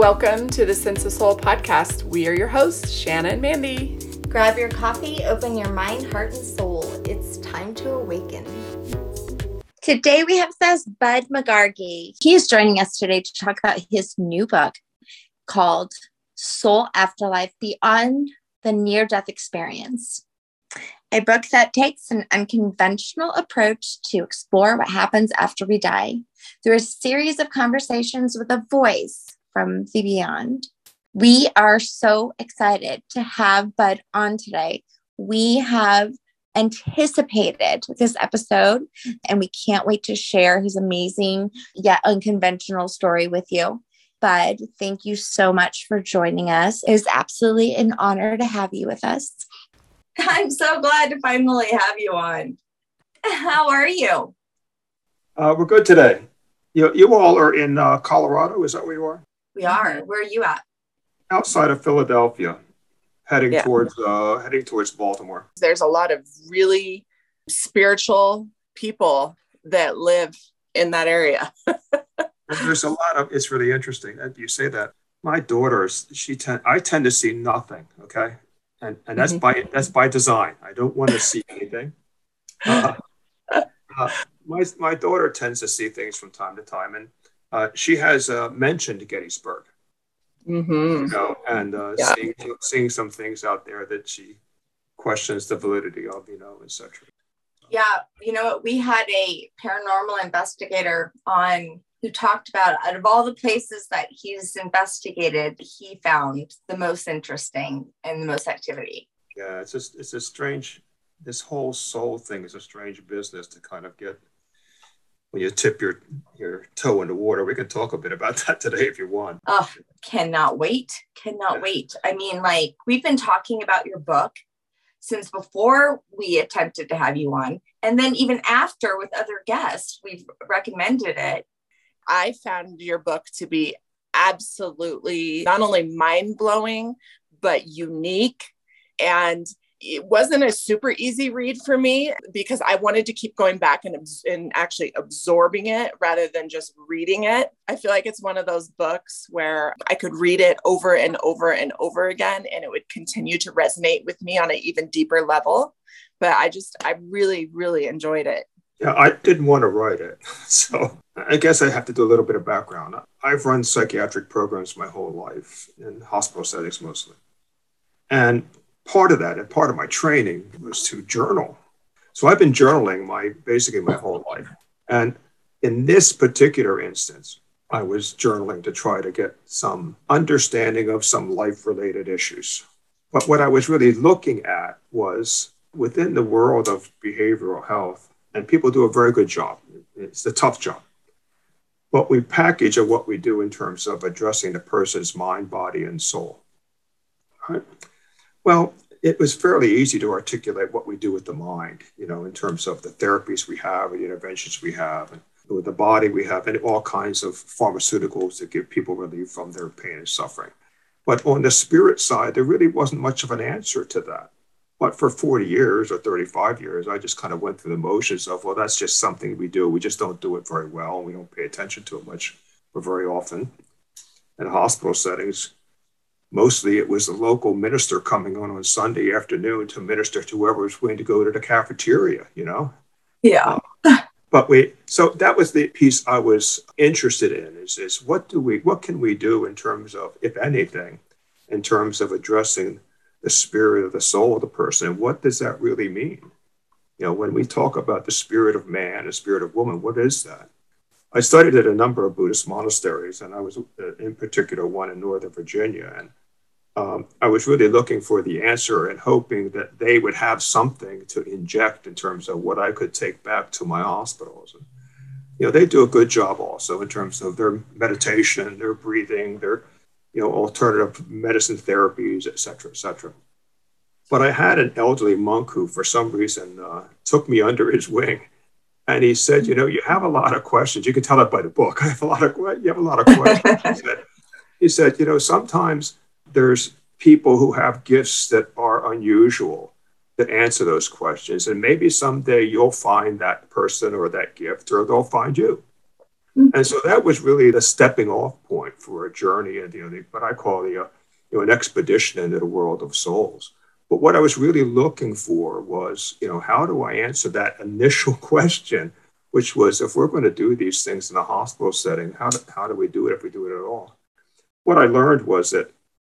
Welcome to the Sense of Soul podcast. We are your hosts, Shanna and Mandy. Grab your coffee, open your mind, heart, and soul. It's time to awaken. Today we have with us Bud McGargy. He is joining us today to talk about his new book called Soul Afterlife Beyond the Near Death Experience. A book that takes an unconventional approach to explore what happens after we die through a series of conversations with a voice from the beyond. We are so excited to have Bud on today. We have anticipated this episode and we can't wait to share his amazing yet unconventional story with you. Bud, thank you so much for joining us. It is absolutely an honor to have you with us. I'm so glad to finally have you on. How are you? Uh, we're good today. You, you all are in uh, Colorado, is that where you are? We are. Where are you at? Outside of Philadelphia, heading yeah. towards uh, heading towards Baltimore. There's a lot of really spiritual people that live in that area. There's a lot of. It's really interesting that you say that. My daughters, she tend. I tend to see nothing. Okay, and and that's mm-hmm. by that's by design. I don't want to see anything. Uh, uh, my my daughter tends to see things from time to time, and uh, she has uh, mentioned Gettysburg. Mm-hmm. You know, and uh, yeah. seeing seeing some things out there that she questions the validity of, you know, etc. Yeah, you know, we had a paranormal investigator on who talked about out of all the places that he's investigated, he found the most interesting and the most activity. Yeah, it's just it's a strange. This whole soul thing is a strange business to kind of get when you tip your your toe in the water. We can talk a bit about that today if you want. Oh, cannot wait. Cannot yeah. wait. I mean, like we've been talking about your book since before we attempted to have you on. And then even after with other guests, we've recommended it. I found your book to be absolutely not only mind blowing, but unique. And it wasn't a super easy read for me because I wanted to keep going back and, and actually absorbing it rather than just reading it. I feel like it's one of those books where I could read it over and over and over again and it would continue to resonate with me on an even deeper level. But I just, I really, really enjoyed it. Yeah, I didn't want to write it. So I guess I have to do a little bit of background. I've run psychiatric programs my whole life in hospital settings mostly. And part of that and part of my training was to journal. So I've been journaling my basically my whole life. And in this particular instance, I was journaling to try to get some understanding of some life related issues. But what I was really looking at was within the world of behavioral health, and people do a very good job. It's a tough job. What we package of what we do in terms of addressing the person's mind, body, and soul. Right? Well, it was fairly easy to articulate what we do with the mind, you know, in terms of the therapies we have, and the interventions we have, and with the body we have, and all kinds of pharmaceuticals that give people relief from their pain and suffering. But on the spirit side, there really wasn't much of an answer to that. But for 40 years or 35 years, I just kind of went through the motions of, well, that's just something we do. We just don't do it very well. And we don't pay attention to it much or very often. In hospital settings, mostly it was a local minister coming on on Sunday afternoon to minister to whoever was willing to go to the cafeteria, you know? Yeah. Uh, but we, so that was the piece I was interested in is, is what do we, what can we do in terms of, if anything, in terms of addressing the spirit of the soul of the person? And what does that really mean? You know, when we talk about the spirit of man, the spirit of woman, what is that? I studied at a number of Buddhist monasteries, and I was uh, in particular one in Northern Virginia. And um, I was really looking for the answer and hoping that they would have something to inject in terms of what I could take back to my hospitals. And, you know, they do a good job also in terms of their meditation, their breathing, their, you know, alternative medicine therapies, et cetera, et cetera. But I had an elderly monk who, for some reason, uh, took me under his wing. And he said, you know, you have a lot of questions. You can tell that by the book. I have a lot of, you have a lot of questions. he, said, he said, you know, sometimes there's people who have gifts that are unusual that answer those questions. And maybe someday you'll find that person or that gift, or they'll find you. Mm-hmm. And so that was really the stepping off point for a journey and you know the, what I call the uh, you know an expedition into the world of souls. But what I was really looking for was you know how do I answer that initial question, which was if we're going to do these things in a hospital setting, how do, how do we do it if we do it at all? What I learned was that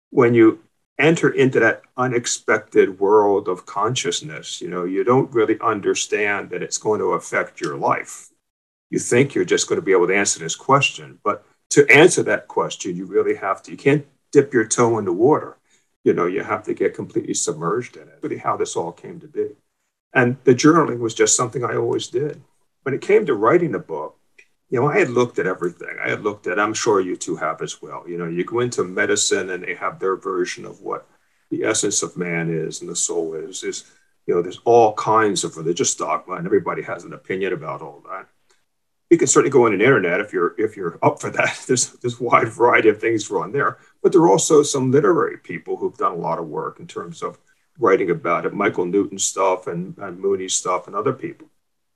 when you enter into that unexpected world of consciousness, you know, you don't really understand that it's going to affect your life. You think you're just going to be able to answer this question, but to answer that question, you really have to, you can't dip your toe in the water. You know, you have to get completely submerged in it. Really, how this all came to be. And the journaling was just something I always did. When it came to writing the book, you know, I had looked at everything. I had looked at, I'm sure you two have as well. You know, you go into medicine and they have their version of what the essence of man is and the soul is. Is you know, there's all kinds of religious dogma, and everybody has an opinion about all that. You can certainly go on the internet if you're if you're up for that. There's there's wide variety of things on there, but there are also some literary people who've done a lot of work in terms of writing about it. Michael Newton stuff and, and Moody stuff and other people,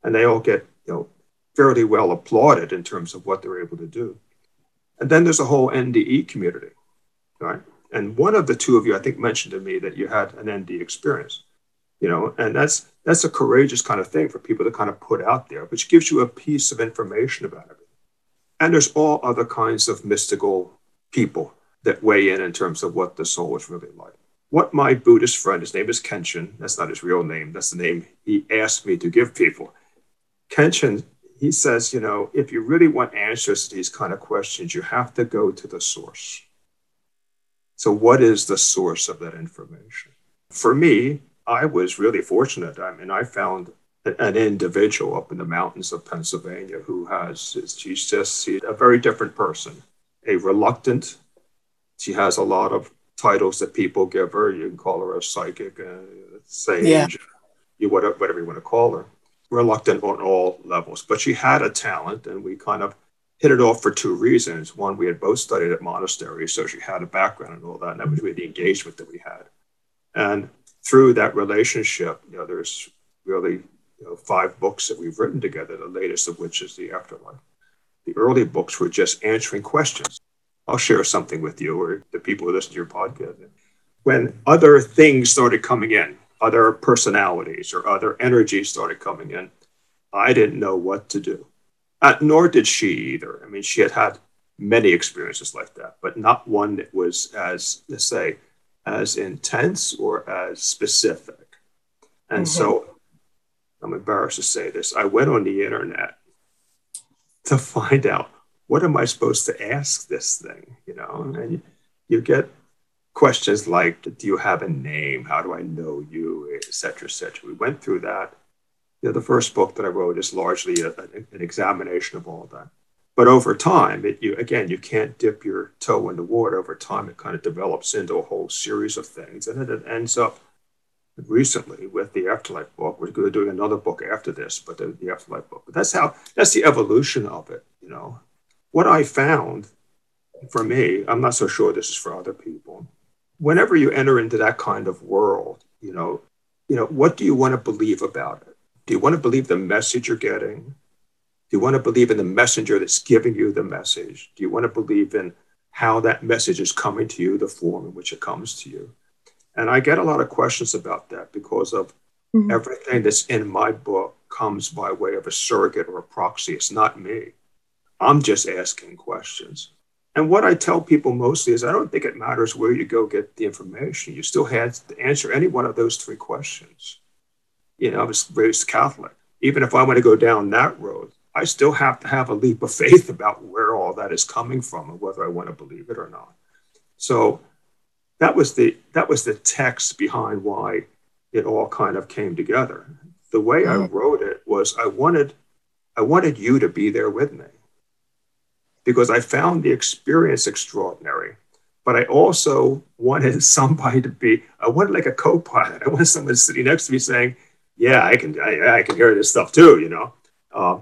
and they all get you know fairly well applauded in terms of what they're able to do. And then there's a whole NDE community, right? And one of the two of you, I think, mentioned to me that you had an ND experience, you know, and that's that's a courageous kind of thing for people to kind of put out there, which gives you a piece of information about everything. And there's all other kinds of mystical people that weigh in in terms of what the soul is really like. What my Buddhist friend, his name is Kenshin, that's not his real name, that's the name he asked me to give people. Kenshin he says, you know, if you really want answers to these kind of questions, you have to go to the source. So, what is the source of that information? For me, I was really fortunate. I mean, I found an individual up in the mountains of Pennsylvania who has, she's just she's a very different person, a reluctant, she has a lot of titles that people give her. You can call her a psychic, a sage, yeah. you whatever, whatever you want to call her reluctant on all levels, but she had a talent, and we kind of hit it off for two reasons. One, we had both studied at monasteries, so she had a background and all that, and that was really the engagement that we had. And through that relationship, you know, there's really you know, five books that we've written together, the latest of which is The Afterlife. The early books were just answering questions. I'll share something with you or the people who listen to your podcast. When other things started coming in, other personalities or other energies started coming in. I didn't know what to do. Uh, nor did she either. I mean, she had had many experiences like that, but not one that was as, let's say, as intense or as specific. And mm-hmm. so I'm embarrassed to say this. I went on the internet to find out what am I supposed to ask this thing, you know? And you, you get questions like, do you have a name? How do I know you? etc cetera, et cetera. We went through that. You know, the first book that I wrote is largely a, a, an examination of all that. But over time, it, you, again, you can't dip your toe in the water. Over time, it kind of develops into a whole series of things. And then it ends up recently with the Afterlife book. We're doing another book after this, but the, the Afterlife book. But that's how, that's the evolution of it, you know. What I found for me, I'm not so sure this is for other people, whenever you enter into that kind of world, you know, you know, what do you want to believe about it? Do you want to believe the message you're getting? Do you want to believe in the messenger that's giving you the message? Do you want to believe in how that message is coming to you, the form in which it comes to you? And I get a lot of questions about that because of mm-hmm. everything that's in my book comes by way of a surrogate or a proxy. It's not me. I'm just asking questions. And what I tell people mostly is I don't think it matters where you go get the information. You still have to answer any one of those three questions. You know, I was raised Catholic. Even if I want to go down that road, I still have to have a leap of faith about where all that is coming from and whether I want to believe it or not. So that was the that was the text behind why it all kind of came together. The way I mm-hmm. wrote it was I wanted I wanted you to be there with me because I found the experience extraordinary. But I also wanted somebody to be, I wanted like a co pilot. I wanted someone sitting next to me saying, Yeah, I can, I, I can hear this stuff too, you know. Uh,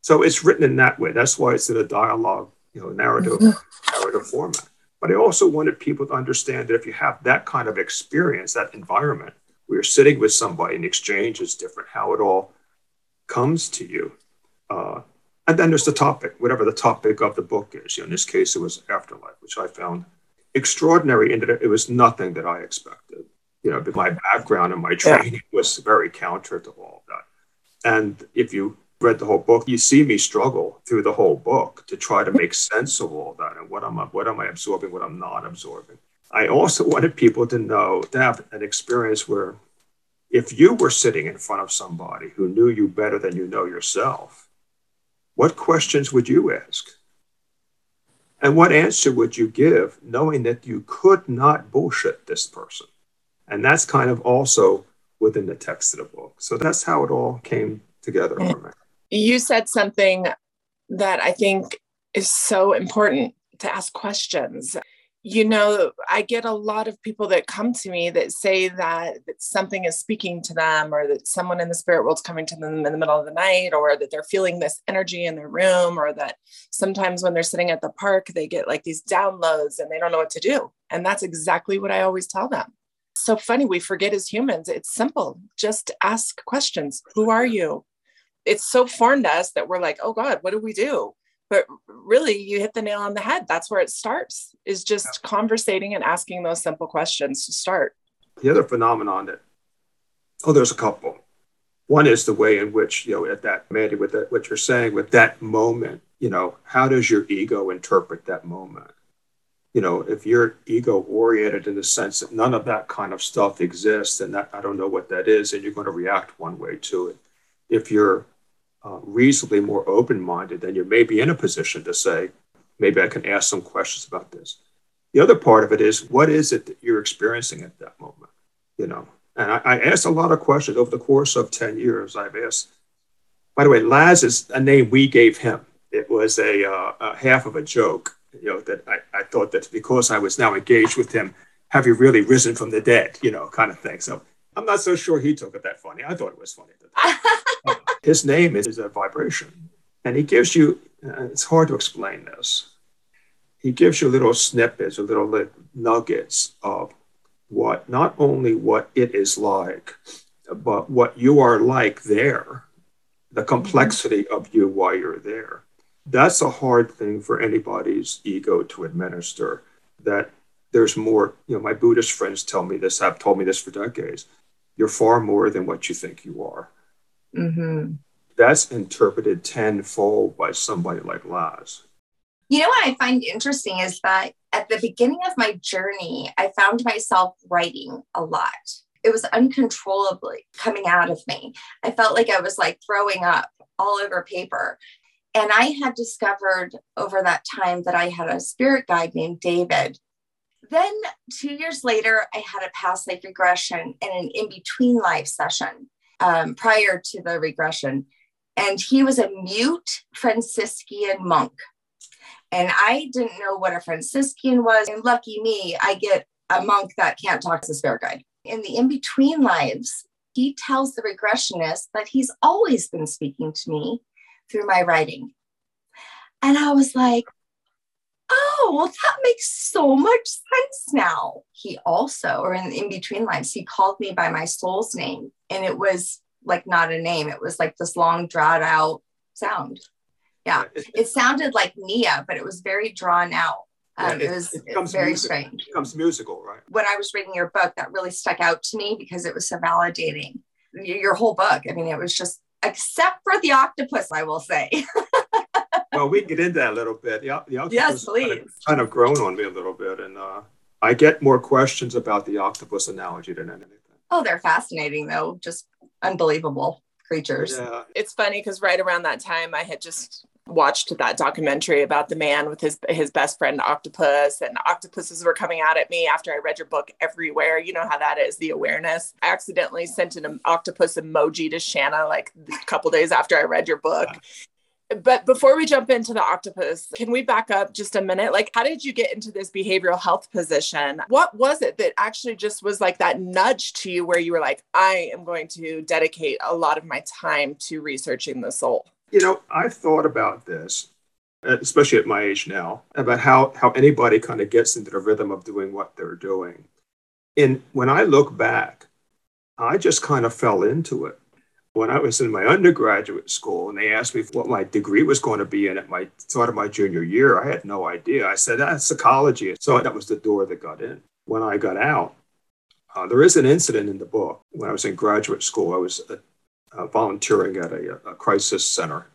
so it's written in that way. That's why it's in a dialogue, you know, narrative, mm-hmm. narrative format. But I also wanted people to understand that if you have that kind of experience, that environment, where you're sitting with somebody and the exchange is different, how it all comes to you. Uh, And then there's the topic, whatever the topic of the book is. You know, in this case, it was afterlife, which I found extraordinary in that it was nothing that I expected. You know, my background and my training yeah. was very counter to all of that. And if you read the whole book, you see me struggle through the whole book to try to make sense of all that and what am I, what am I absorbing, what I'm not absorbing. I also wanted people to know to have an experience where if you were sitting in front of somebody who knew you better than you know yourself, what questions would you ask? And what answer would you give knowing that you could not bullshit this person? And that's kind of also within the text of the book. So that's how it all came together. You said something that I think is so important to ask questions you know, I get a lot of people that come to me that say that, that something is speaking to them, or that someone in the spirit world's coming to them in the middle of the night, or that they're feeling this energy in their room, or that sometimes when they're sitting at the park, they get like these downloads and they don't know what to do. And that's exactly what I always tell them. So funny, we forget as humans, it's simple. Just ask questions. Who are you? It's so foreign to us that we're like, oh God, what do we do? But really you hit the nail on the head. That's where it starts is just yeah. conversating and asking those simple questions to start. The other phenomenon that oh there's a couple. One is the way in which you know at that mandy with that what you're saying with that moment you know how does your ego interpret that moment? You know if you're ego oriented in the sense that none of that kind of stuff exists and that i don't know what that is and you're going to react one way to it. If you're uh, reasonably more open minded, then you may be in a position to say, maybe I can ask some questions about this. The other part of it is, what is it that you're experiencing at that moment? You know, and I, I asked a lot of questions over the course of 10 years. I've asked, by the way, Laz is a name we gave him. It was a, uh, a half of a joke, you know, that I, I thought that because I was now engaged with him, have you really risen from the dead, you know, kind of thing. So I'm not so sure he took it that funny. I thought it was funny. His name is a vibration. And he gives you, uh, it's hard to explain this. He gives you little snippets or little nuggets of what, not only what it is like, but what you are like there, the complexity of you while you're there. That's a hard thing for anybody's ego to administer. That there's more, you know, my Buddhist friends tell me this, have told me this for decades. You're far more than what you think you are. Mm-hmm. That's interpreted tenfold by somebody like Laz. You know what I find interesting is that at the beginning of my journey, I found myself writing a lot. It was uncontrollably coming out of me. I felt like I was like throwing up all over paper. And I had discovered over that time that I had a spirit guide named David. Then, two years later, I had a past life regression and an in between life session um, prior to the regression. And he was a mute Franciscan monk. And I didn't know what a Franciscan was. And lucky me, I get a monk that can't talk to spirit guide. In the in between lives, he tells the regressionist that he's always been speaking to me through my writing. And I was like, oh, well, that makes so much sense now. He also, or in, in between lives, he called me by my soul's name. And it was like not a name, it was like this long, drawn out sound. Yeah. It sounded like Nia, but it was very drawn out. Um, yeah, it, it, was it very music, strange. It becomes musical, right? When I was reading your book, that really stuck out to me because it was so validating. Your whole book. I mean, it was just, except for the octopus, I will say. well, we can get into that a little bit. The, the octopus yes, please. Kind of, kind of, grown on me a little bit, and uh, I get more questions about the octopus analogy than anything. Oh, they're fascinating, though. Just unbelievable creatures. Yeah. It's funny because right around that time, I had just watched that documentary about the man with his his best friend octopus and octopuses were coming out at me after i read your book everywhere you know how that is the awareness i accidentally sent an octopus emoji to shanna like a couple days after i read your book but before we jump into the octopus, can we back up just a minute? Like, how did you get into this behavioral health position? What was it that actually just was like that nudge to you where you were like, I am going to dedicate a lot of my time to researching the soul? You know, I've thought about this, uh, especially at my age now, about how, how anybody kind of gets into the rhythm of doing what they're doing. And when I look back, I just kind of fell into it. When I was in my undergraduate school and they asked me what my degree was going to be in at my start of my junior year, I had no idea. I said, that's psychology. So that was the door that got in. When I got out, uh, there is an incident in the book. When I was in graduate school, I was uh, uh, volunteering at a, a crisis center.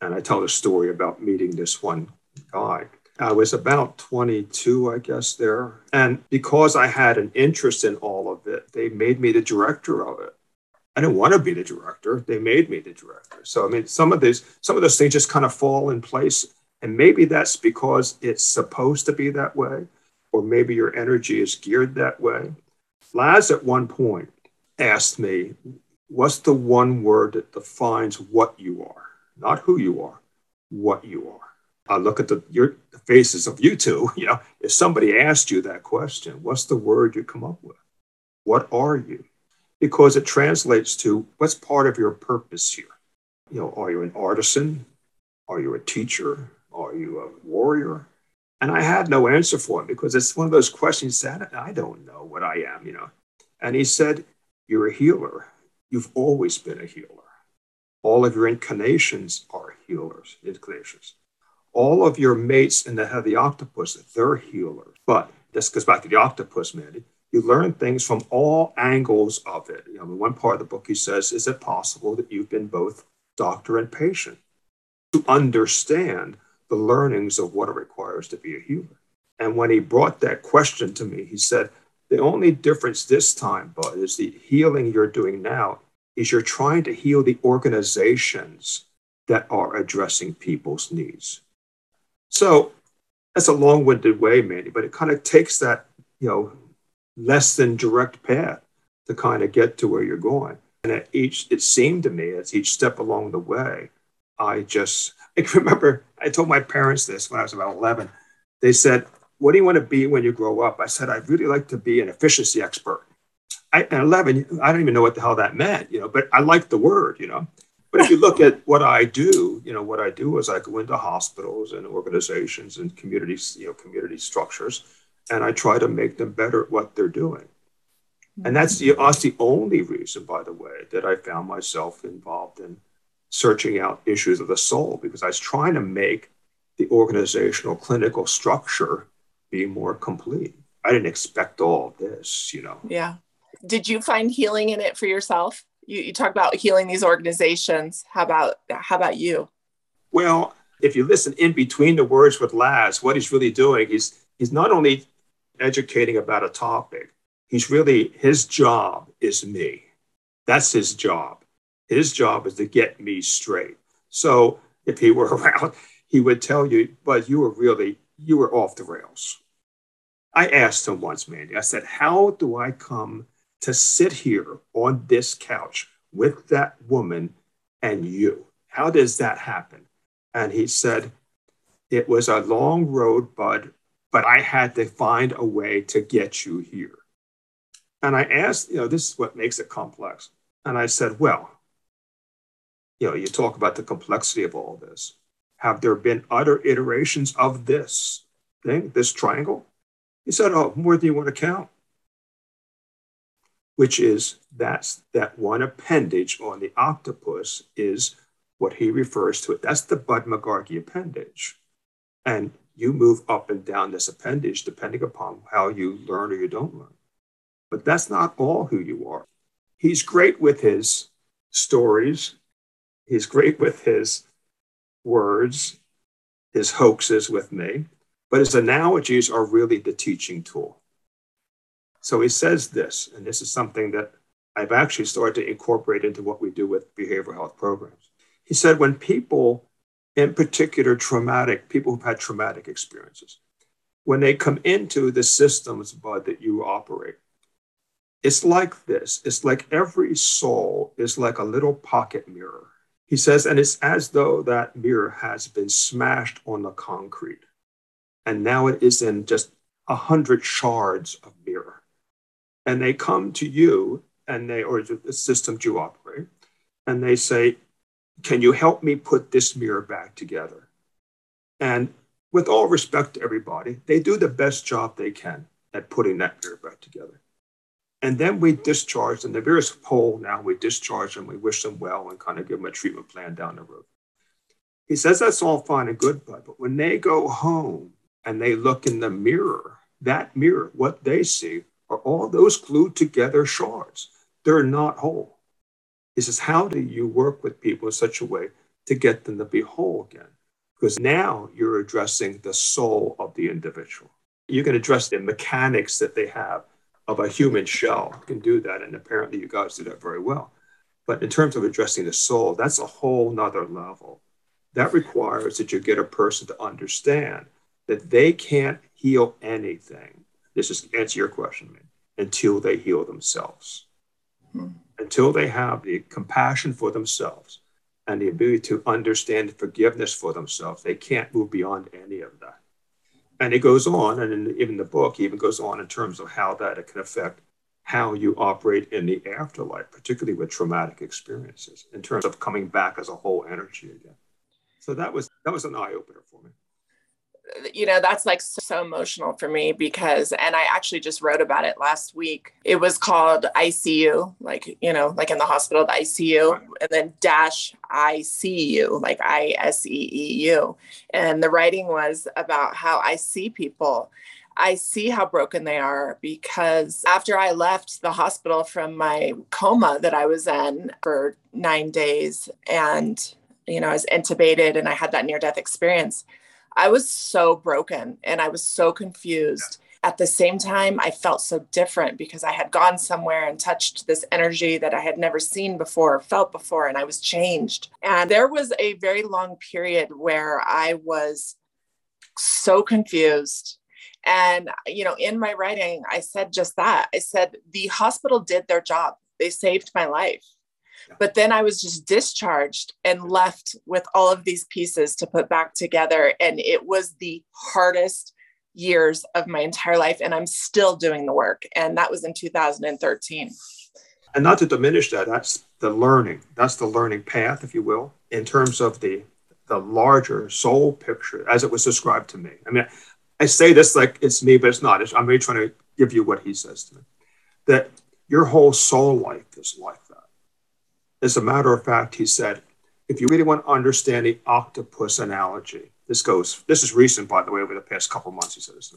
And I tell the story about meeting this one guy. I was about 22, I guess, there. And because I had an interest in all of it, they made me the director of it. I didn't want to be the director. They made me the director. So I mean, some of these, some of those things just kind of fall in place. And maybe that's because it's supposed to be that way, or maybe your energy is geared that way. Laz at one point asked me, What's the one word that defines what you are? Not who you are, what you are. I look at the your the faces of you two. You know, if somebody asked you that question, what's the word you come up with? What are you? Because it translates to what's part of your purpose here. You know, are you an artisan? Are you a teacher? Are you a warrior? And I had no answer for him because it's one of those questions that I don't know what I am, you know. And he said, You're a healer. You've always been a healer. All of your inclinations are healers, inclinations. All of your mates in the the octopus, they're healers. But this goes back to the octopus, Mandy you learn things from all angles of it. You know, in one part of the book, he says, Is it possible that you've been both doctor and patient to understand the learnings of what it requires to be a healer? And when he brought that question to me, he said, The only difference this time, Bud, is the healing you're doing now is you're trying to heal the organizations that are addressing people's needs. So that's a long-winded way, Mandy, but it kind of takes that, you know, less than direct path to kind of get to where you're going. And at each, it seemed to me as each step along the way, I just, I remember I told my parents this when I was about 11. They said, What do you want to be when you grow up? I said, I'd really like to be an efficiency expert. I, at 11, I don't even know what the hell that meant, you know, but I liked the word, you know. But if you look at what I do, you know, what I do is I go into hospitals and organizations and communities, you know, community structures, and I try to make them better at what they're doing. And that's the, that's the only reason, by the way, that I found myself involved in searching out issues of the soul because I was trying to make the organizational clinical structure be more complete. I didn't expect all of this, you know. Yeah. Did you find healing in it for yourself? You, you talk about healing these organizations. How about how about you? Well, if you listen in between the words with Laz, what he's really doing is he's not only educating about a topic. He's really, his job is me. That's his job. His job is to get me straight. So if he were around, he would tell you, but you were really, you were off the rails. I asked him once, Mandy, I said, how do I come to sit here on this couch with that woman and you? How does that happen? And he said, it was a long road, Bud, but I had to find a way to get you here. And I asked, you know, this is what makes it complex. And I said, well, you know, you talk about the complexity of all this. Have there been other iterations of this thing, this triangle? He said, oh, more than you want to count. Which is that's that one appendage on the octopus is what he refers to it. That's the Bud McGargy appendage. And you move up and down this appendage depending upon how you learn or you don't learn. But that's not all who you are. He's great with his stories, he's great with his words, his hoaxes with me, but his analogies are really the teaching tool. So he says this, and this is something that I've actually started to incorporate into what we do with behavioral health programs. He said, when people in particular traumatic people who've had traumatic experiences. When they come into the systems bud that you operate it's like this. It's like every soul is like a little pocket mirror. He says and it's as though that mirror has been smashed on the concrete and now it is in just a hundred shards of mirror. And they come to you and they or the systems you operate and they say can you help me put this mirror back together? And with all respect to everybody, they do the best job they can at putting that mirror back together. And then we discharge them. They're very whole now. We discharge them, we wish them well, and kind of give them a treatment plan down the road. He says that's all fine and good, but, but when they go home and they look in the mirror, that mirror, what they see are all those glued together shards. They're not whole. He says, How do you work with people in such a way to get them to be whole again? Because now you're addressing the soul of the individual. You can address the mechanics that they have of a human shell. You can do that. And apparently, you guys do that very well. But in terms of addressing the soul, that's a whole nother level. That requires that you get a person to understand that they can't heal anything. This is answer your question, man, until they heal themselves. Hmm until they have the compassion for themselves and the ability to understand forgiveness for themselves, they can't move beyond any of that. And it goes on, and in, even the book even goes on in terms of how that it can affect how you operate in the afterlife, particularly with traumatic experiences, in terms of coming back as a whole energy again. So that was that was an eye opener for me you know that's like so emotional for me because and i actually just wrote about it last week. It was called icu like you know like in the hospital the icu and then dash icu like i-s-e-e-u and the writing was about how i see people. I see how broken they are because after I left the hospital from my coma that I was in for nine days and, you know, I was intubated and I had that near death experience, I was so broken and I was so confused. At the same time, I felt so different because I had gone somewhere and touched this energy that I had never seen before, felt before, and I was changed. And there was a very long period where I was so confused. And, you know, in my writing, I said just that. I said, the hospital did their job, they saved my life. But then I was just discharged and left with all of these pieces to put back together. And it was the hardest years of my entire life. And I'm still doing the work. And that was in 2013. And not to diminish that, that's the learning. That's the learning path, if you will, in terms of the the larger soul picture as it was described to me. I mean, I say this like it's me, but it's not. It's, I'm really trying to give you what he says to me. That your whole soul life is like as a matter of fact, he said, if you really want to understand the octopus analogy, this goes, this is recent, by the way, over the past couple months, he said this.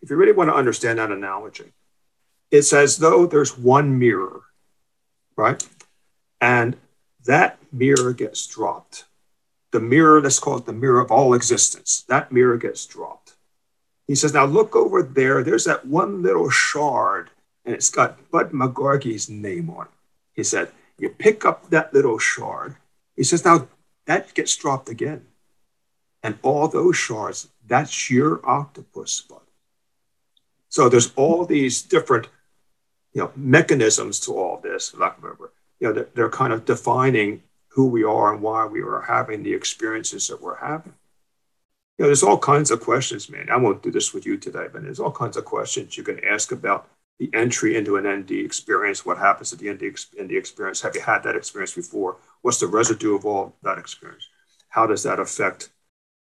If you really want to understand that analogy, it's as though there's one mirror, right? And that mirror gets dropped. The mirror, let's call it the mirror of all existence, that mirror gets dropped. He says, now look over there. There's that one little shard, and it's got Bud McGargie's name on it. He said, you pick up that little shard. He says, now that gets dropped again. And all those shards, that's your octopus bud. So there's all these different, you know, mechanisms to all this. Like remember, you know, they're kind of defining who we are and why we are having the experiences that we're having. You know, there's all kinds of questions, man. I won't do this with you today, but there's all kinds of questions you can ask about the entry into an ND experience, what happens at the ND, ND experience? Have you had that experience before? What's the residue of all that experience? How does that affect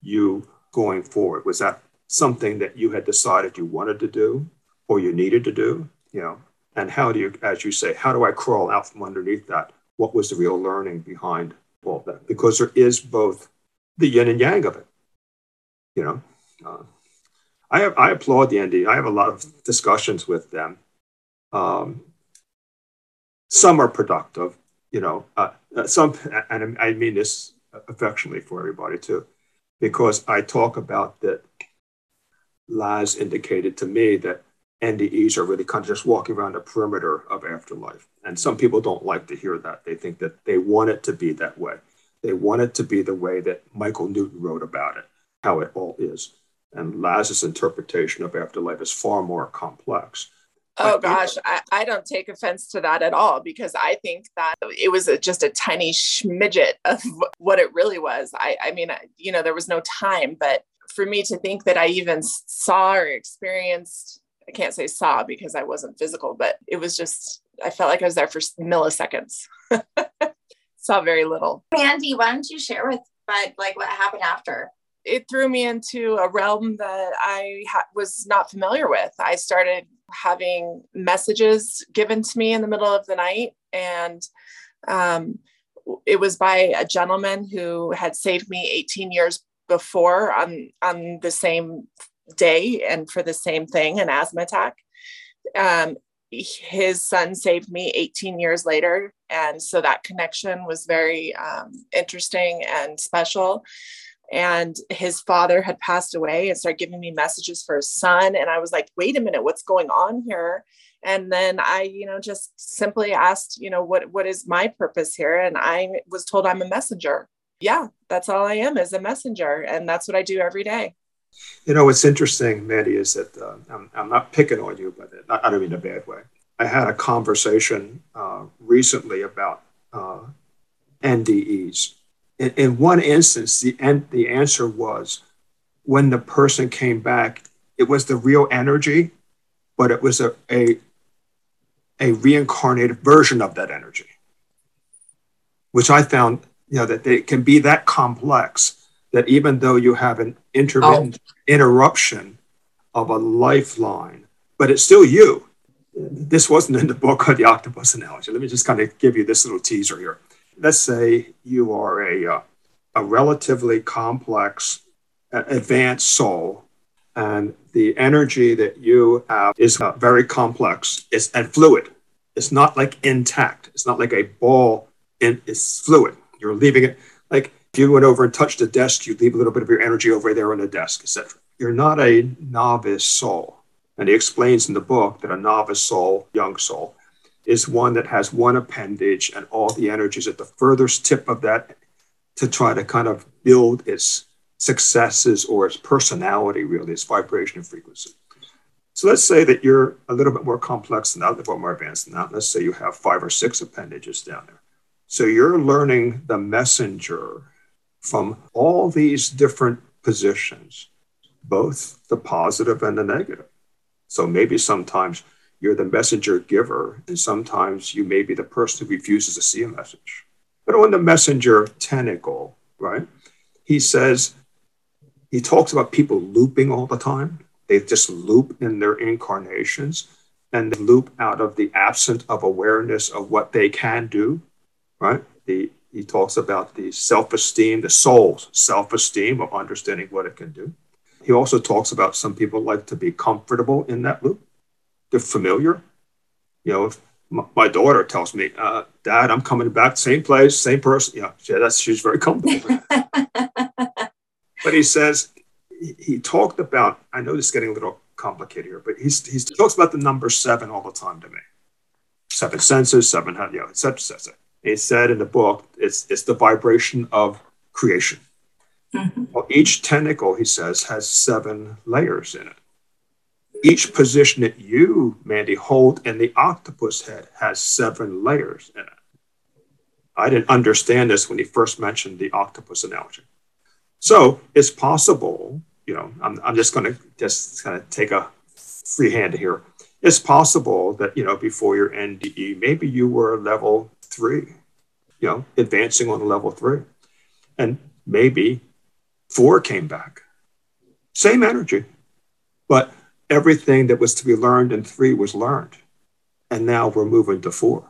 you going forward? Was that something that you had decided you wanted to do or you needed to do? You know, and how do you, as you say, how do I crawl out from underneath that? What was the real learning behind all that? Because there is both the yin and yang of it. You know, uh, I have, I applaud the ND. I have a lot of discussions with them um, some are productive, you know. Uh, uh, some, and I mean this affectionately for everybody too, because I talk about that. Laz indicated to me that NDEs are really kind of just walking around the perimeter of afterlife, and some people don't like to hear that. They think that they want it to be that way. They want it to be the way that Michael Newton wrote about it, how it all is. And Laz's interpretation of afterlife is far more complex. Oh gosh, I, I, don't take offense to that at all because I think that it was a, just a tiny schmidget of what it really was. I, I mean, you know, there was no time, but for me to think that I even saw or experienced, I can't say saw because I wasn't physical, but it was just, I felt like I was there for milliseconds. saw very little. Mandy, why don't you share with Bud like what happened after? it threw me into a realm that I ha- was not familiar with. I started having messages given to me in the middle of the night. And um, it was by a gentleman who had saved me 18 years before on, on the same day and for the same thing an asthma attack. Um, his son saved me 18 years later. And so that connection was very um, interesting and special. And his father had passed away and started giving me messages for his son. And I was like, wait a minute, what's going on here? And then I, you know, just simply asked, you know, what what is my purpose here? And I was told I'm a messenger. Yeah, that's all I am is a messenger. And that's what I do every day. You know, what's interesting, Mandy, is that uh, I'm, I'm not picking on you, but I don't mean in a bad way. I had a conversation uh, recently about uh, NDEs. In, in, one instance, the, en- the answer was when the person came back, it was the real energy, but it was a, a, a reincarnated version of that energy, which I found, you know, that it can be that complex that even though you have an intermittent oh. interruption of a lifeline, but it's still you. This wasn't in the book on the octopus analogy. Let me just kind of give you this little teaser here. Let's say you are a, uh, a relatively complex, uh, advanced soul, and the energy that you have is uh, very complex it's, and fluid. It's not like intact. It's not like a ball. In, it's fluid. You're leaving it like if you went over and touched a desk, you'd leave a little bit of your energy over there on the desk, etc. You're not a novice soul. And he explains in the book that a novice soul, young soul, is one that has one appendage and all the energies at the furthest tip of that to try to kind of build its successes or its personality, really, its vibration and frequency. So let's say that you're a little bit more complex than that, a little bit more advanced than that. Let's say you have five or six appendages down there. So you're learning the messenger from all these different positions, both the positive and the negative. So maybe sometimes you're the messenger giver, and sometimes you may be the person who refuses to see a message. But on the messenger tentacle, right, he says, he talks about people looping all the time. They just loop in their incarnations and they loop out of the absence of awareness of what they can do, right? The he talks about the self esteem, the soul's self esteem of understanding what it can do. He also talks about some people like to be comfortable in that loop. They're familiar. You know, if my daughter tells me, uh, Dad, I'm coming back, same place, same person. Yeah, yeah that's she's very comfortable. but he says he talked about. I know this is getting a little complicated here, but he's, he talks about the number seven all the time to me. Seven senses, seven, you know, et cetera, et cetera it said in the book, it's, it's the vibration of creation. Mm-hmm. Well, each tentacle, he says, has seven layers in it. Each position that you, Mandy, hold in the octopus head has seven layers in it. I didn't understand this when he first mentioned the octopus analogy. So it's possible, you know, I'm, I'm just going to just kind of take a free hand here. It's possible that, you know, before your NDE, maybe you were level three, you know, advancing on level three. And maybe four came back. Same energy, but everything that was to be learned in three was learned. And now we're moving to four.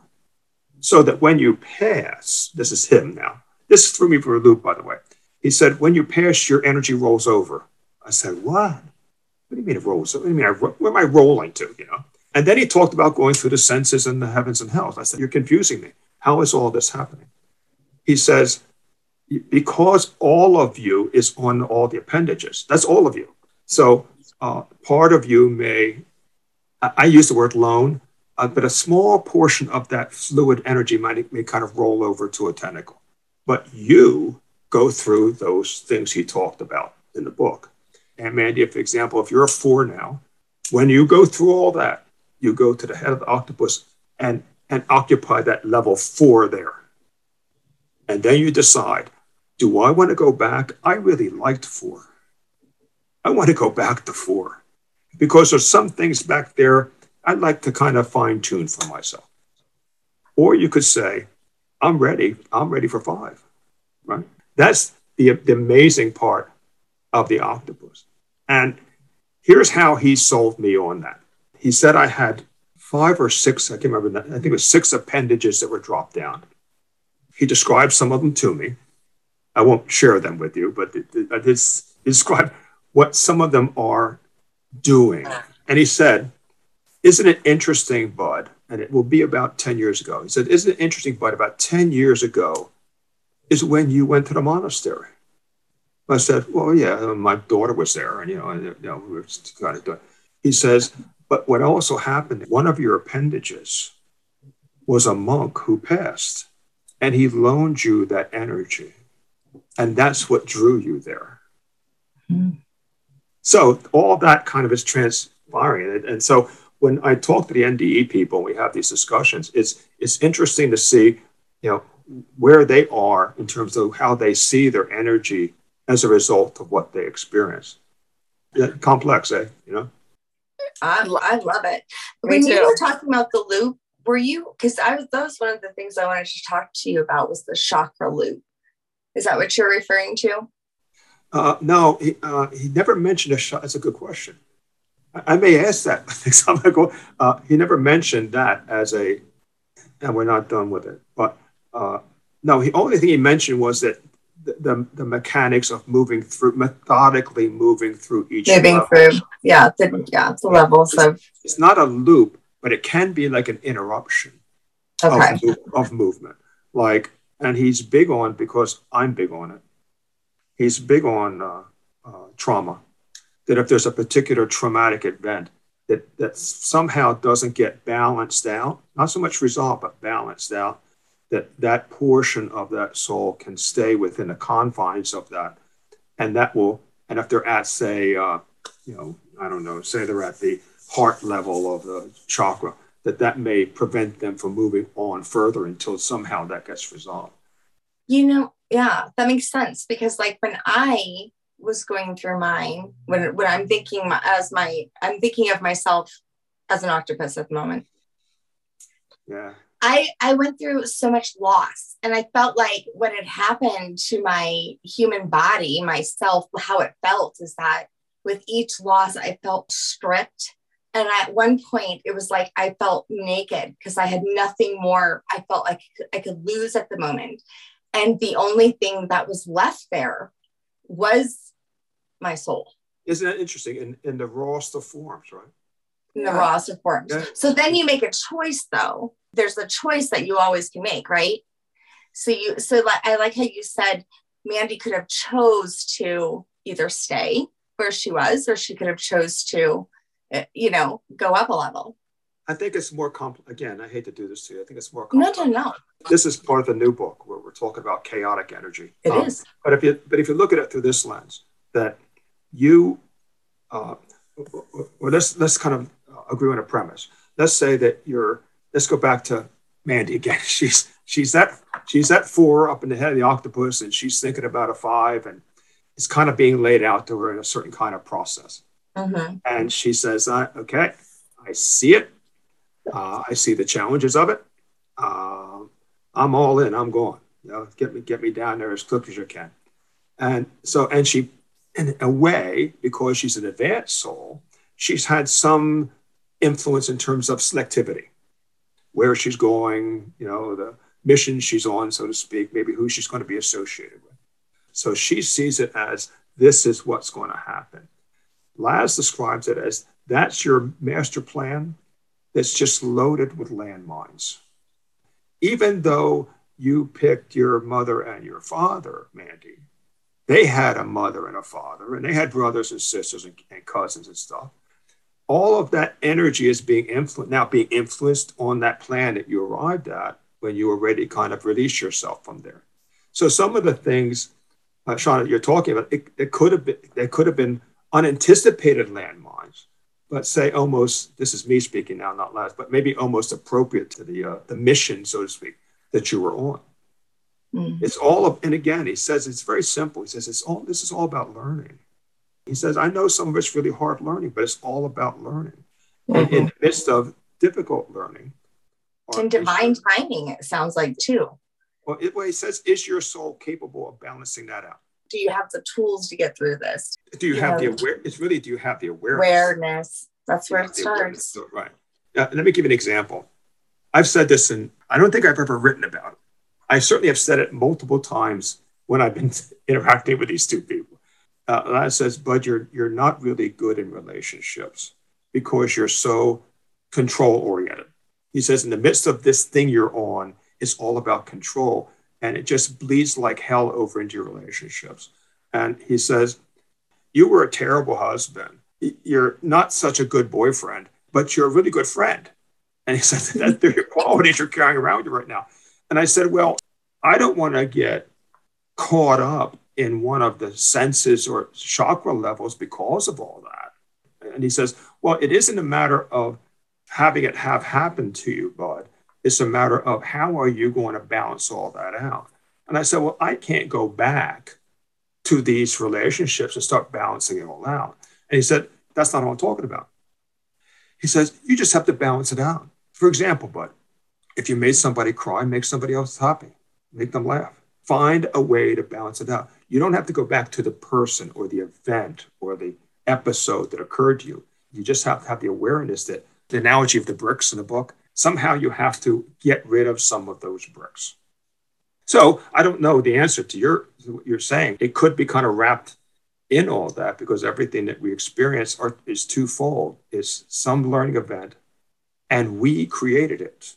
So that when you pass, this is him now. This threw me for a loop, by the way. He said, when you pass, your energy rolls over. I said, what? What do you mean it rolls? over? What do you mean? I, where am I rolling to? You know. And then he talked about going through the senses and the heavens and hells. I said, you're confusing me. How is all this happening? He says, because all of you is on all the appendages. That's all of you. So uh, part of you may, I, I use the word lone, uh, but a small portion of that fluid energy might may kind of roll over to a tentacle. But you go through those things he talked about in the book. And Mandy, for example, if you're a four now, when you go through all that, you go to the head of the octopus and and occupy that level four there. And then you decide do I want to go back? I really liked four. I want to go back to four because there's some things back there I'd like to kind of fine tune for myself. Or you could say, I'm ready. I'm ready for five, right? That's the, the amazing part of the octopus. And here's how he sold me on that he said I had five or six, I can't remember, I think it was six appendages that were dropped down. He described some of them to me. I won't share them with you, but I did describe what some of them are doing. And he said, Isn't it interesting, Bud? And it will be about 10 years ago. He said, Isn't it interesting, Bud? About 10 years ago is when you went to the monastery. I said, Well, yeah, my daughter was there, and you know, and, you know, we were kind of. He says, But what also happened, one of your appendages was a monk who passed, and he loaned you that energy. And that's what drew you there. Mm-hmm. So all that kind of is transpiring. And, and so when I talk to the NDE people, we have these discussions, it's, it's interesting to see, you know, where they are in terms of how they see their energy as a result of what they experience. Yeah, complex, eh? You know? I, I love it. when you were talking about the loop, were you, because I was, that was one of the things I wanted to talk to you about was the chakra loop. Is that what you're referring to? Uh, no, he, uh, he never mentioned a shot. That's a good question. I, I may ask that next time I go. Uh, he never mentioned that as a, and we're not done with it. But uh, no, the only thing he mentioned was that the, the, the, mechanics of moving through, methodically moving through each moving level. through, yeah, the, yeah, the levels it's, of. It's not a loop, but it can be like an interruption okay. of, of movement. Like, and he's big on because I'm big on it he's big on uh, uh, trauma. That if there's a particular traumatic event that that somehow doesn't get balanced out, not so much resolved but balanced out, that that portion of that soul can stay within the confines of that, and that will. And if they're at, say, uh, you know, I don't know, say they're at the heart level of the chakra, that that may prevent them from moving on further until somehow that gets resolved. You know, yeah, that makes sense because like when I was going through mine, when when I'm thinking as my I'm thinking of myself as an octopus at the moment. Yeah. I I went through so much loss and I felt like what had happened to my human body, myself, how it felt is that with each loss I felt stripped and at one point it was like i felt naked because i had nothing more i felt like i could lose at the moment and the only thing that was left there was my soul. Isn't that interesting? In, in the rawest of forms, right? In the rawest of forms. Yeah. So then you make a choice, though. There's a choice that you always can make, right? So you, so like I like how you said Mandy could have chose to either stay where she was, or she could have chose to, eh, you know, go up a level. I think it's more complex. Again, I hate to do this to you. I think it's more complex. No, no, no. This is part of the new book where we're talking about chaotic energy. It um, is. But if you but if you look at it through this lens, that you, uh, well, let's let's kind of agree on a premise. Let's say that you're. Let's go back to Mandy again. She's she's that she's that four up in the head of the octopus, and she's thinking about a five, and it's kind of being laid out to her in a certain kind of process. Mm-hmm. And she says, "Okay, I see it. Uh, I see the challenges of it. Uh, I'm all in. I'm going. You know, get me get me down there as quick as you can. And so, and she, in a way, because she's an advanced soul, she's had some influence in terms of selectivity, where she's going, you know, the mission she's on, so to speak, maybe who she's going to be associated with. So she sees it as this is what's going to happen. Laz describes it as that's your master plan that's just loaded with landmines. Even though you picked your mother and your father, Mandy, they had a mother and a father, and they had brothers and sisters and, and cousins and stuff. All of that energy is being influenced now, being influenced on that planet you arrived at when you were ready kind of release yourself from there. So some of the things, uh, Shauna, you're talking about, it, it could have been, there could have been unanticipated landmines let's say almost this is me speaking now not Laz but maybe almost appropriate to the uh, the mission so to speak that you were on. Mm-hmm. it's all of and again he says it's very simple. He says it's all this is all about learning. He says i know some of it's really hard learning but it's all about learning. Mm-hmm. and in the midst of difficult learning and divine timing it sounds like too. Well, it, well he says is your soul capable of balancing that out do you have the tools to get through this? Do you, you have know, the aware? It's really do you have the awareness? Awareness. That's where it starts. Right. Now, let me give you an example. I've said this, and I don't think I've ever written about it. I certainly have said it multiple times when I've been interacting with these two people. Uh, and says, Bud, you're, you're not really good in relationships because you're so control oriented. He says, in the midst of this thing you're on, it's all about control and it just bleeds like hell over into your relationships. And he says, You were a terrible husband. You're not such a good boyfriend, but you're a really good friend. And he said, That's the qualities you're carrying around with you right now. And I said, Well, I don't want to get caught up in one of the senses or chakra levels because of all that. And he says, Well, it isn't a matter of having it have happened to you, bud. It's a matter of how are you going to balance all that out? And I said, well, I can't go back to these relationships and start balancing it all out. And he said, that's not what I'm talking about. He says, you just have to balance it out. For example, but if you made somebody cry, make somebody else happy, make them laugh. Find a way to balance it out. You don't have to go back to the person or the event or the episode that occurred to you. You just have to have the awareness that the analogy of the bricks in the book, somehow you have to get rid of some of those bricks. So I don't know the answer to your what you're saying. It could be kind of wrapped in all that because everything that we experience are, is twofold. It's some learning event, and we created it.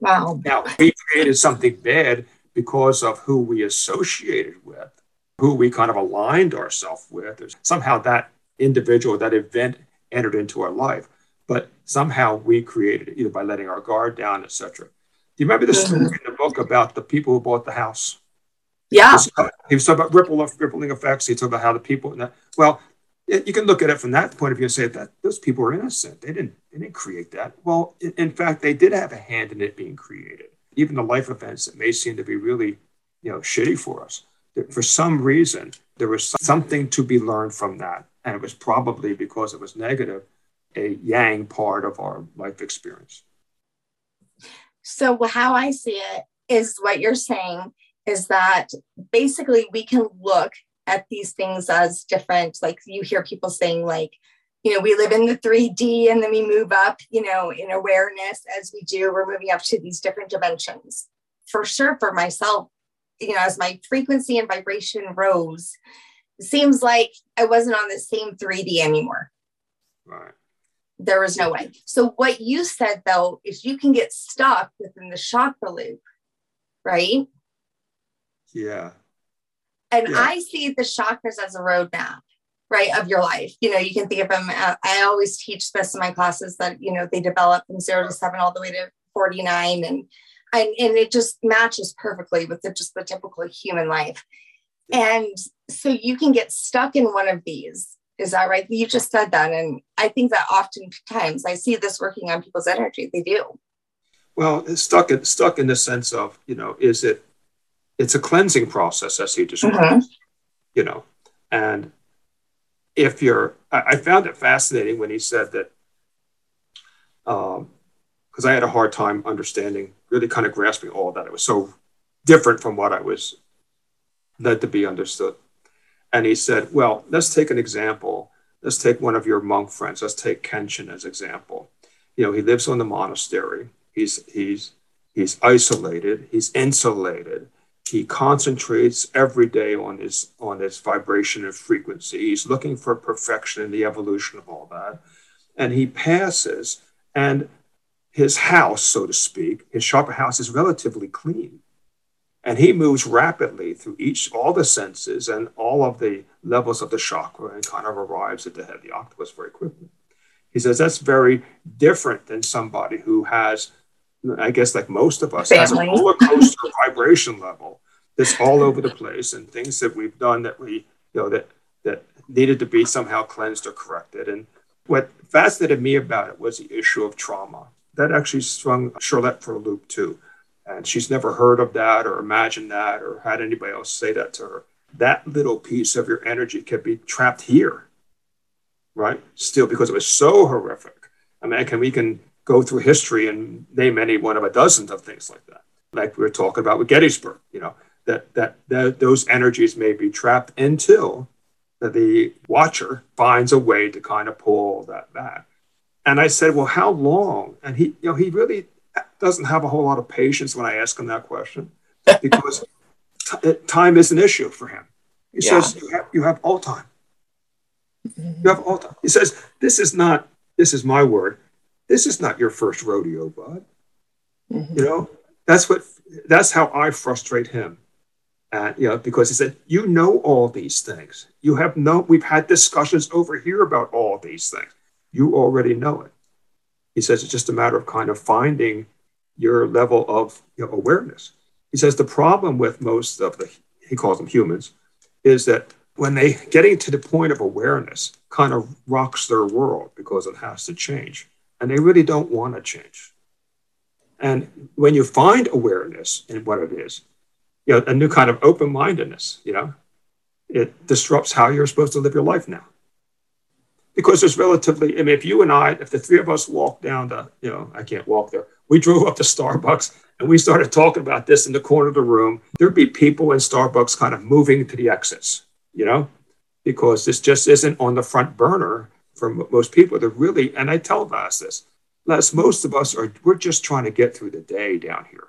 Wow. Now we created something bad because of who we associated with, who we kind of aligned ourselves with. Somehow that individual, that event entered into our life but somehow we created it either by letting our guard down, etc. Do you remember the story in the book about the people who bought the house? Yeah. He was talking about ripple rippling effects. He talked about how the people. That, Well, you can look at it from that point of view and say that those people are innocent. They didn't. They didn't create that. Well, in, in fact, they did have a hand in it being created. Even the life events that may seem to be really, you know, shitty for us. For some reason, there was something to be learned from that, and it was probably because it was negative a yang part of our life experience. So, how I see it is what you're saying is that basically we can look at these things as different. Like you hear people saying, like, you know, we live in the 3D and then we move up, you know, in awareness as we do, we're moving up to these different dimensions. For sure, for myself, you know, as my frequency and vibration rose, it seems like I wasn't on the same 3D anymore. Right there was no way. So what you said though is you can get stuck within the chakra loop, right? Yeah. And yeah. I see the chakras as a roadmap, right, of your life. You know, you can think of them. Uh, I always teach this in my classes that you know they develop from zero to seven all the way to forty nine, and and and it just matches perfectly with the, just the typical human life. And so you can get stuck in one of these is that right? You just said that. And I think that oftentimes I see this working on people's energy. They do. Well, it's stuck in, stuck in the sense of, you know, is it, it's a cleansing process as he describes, mm-hmm. you know, and if you're, I, I, found it fascinating when he said that, um, because I had a hard time understanding, really kind of grasping all that. It was so different from what I was led to be understood. And he said, Well, let's take an example. Let's take one of your monk friends. Let's take Kenshin as example. You know, he lives on the monastery. He's he's he's isolated, he's insulated. He concentrates every day on his on his vibration and frequency. He's looking for perfection in the evolution of all that. And he passes, and his house, so to speak, his chakra house is relatively clean and he moves rapidly through each all the senses and all of the levels of the chakra and kind of arrives at the head of the octopus very quickly. He says that's very different than somebody who has i guess like most of us Family. has a roller coaster vibration level that's all over the place and things that we've done that we you know that that needed to be somehow cleansed or corrected. And what fascinated me about it was the issue of trauma. That actually swung charlotte for a loop too and she's never heard of that or imagined that or had anybody else say that to her. That little piece of your energy can be trapped here, right? Still, because it was so horrific. I mean, can we can go through history and name any one of a dozen of things like that, like we were talking about with Gettysburg. You know, that that, that those energies may be trapped until the watcher finds a way to kind of pull that back. And I said, Well, how long? And he, you know, he really doesn't have a whole lot of patience when I ask him that question because t- time is an issue for him. He yeah. says, you have, you have all time. You have all time. He says, This is not, this is my word. This is not your first rodeo, bud. Mm-hmm. You know, that's what, that's how I frustrate him. And, you know, because he said, You know all these things. You have no, we've had discussions over here about all these things. You already know it. He says, It's just a matter of kind of finding your level of you know, awareness. He says, The problem with most of the, he calls them humans, is that when they getting to the point of awareness kind of rocks their world because it has to change and they really don't want to change and when you find awareness in what it is you know a new kind of open-mindedness you know it disrupts how you're supposed to live your life now because it's relatively i mean if you and i if the three of us walk down the you know i can't walk there we drove up to starbucks and we started talking about this in the corner of the room there'd be people in starbucks kind of moving to the exits you know, because this just isn't on the front burner for most people. They're really, and I tell us this, Laz, most of us are, we're just trying to get through the day down here.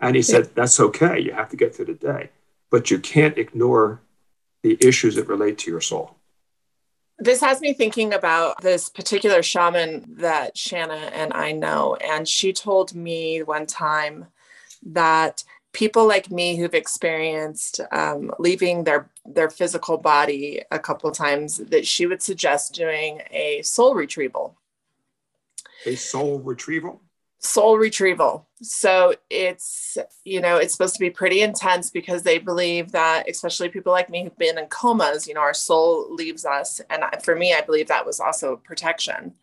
And he said, that's okay. You have to get through the day, but you can't ignore the issues that relate to your soul. This has me thinking about this particular shaman that Shanna and I know. And she told me one time that people like me who've experienced um, leaving their their physical body a couple times that she would suggest doing a soul retrieval a soul retrieval soul retrieval. So it's you know it's supposed to be pretty intense because they believe that especially people like me who've been in comas you know our soul leaves us. And for me i believe that was also protection.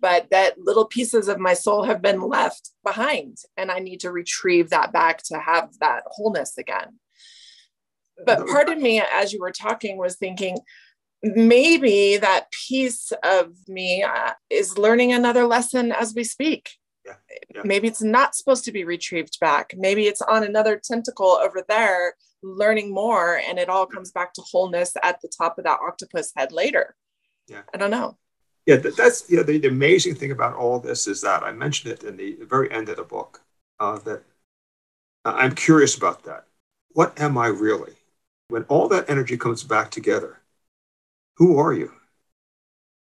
But that little pieces of my soul have been left behind and i need to retrieve that back to have that wholeness again. But part of me as you were talking was thinking maybe that piece of me uh, is learning another lesson as we speak yeah, yeah. maybe it's not supposed to be retrieved back maybe it's on another tentacle over there learning more and it all comes back to wholeness at the top of that octopus head later yeah i don't know yeah, that's yeah. The, the, amazing thing about all this is that I mentioned it in the very end of the book. Uh, that I'm curious about that. What am I really? When all that energy comes back together, who are you?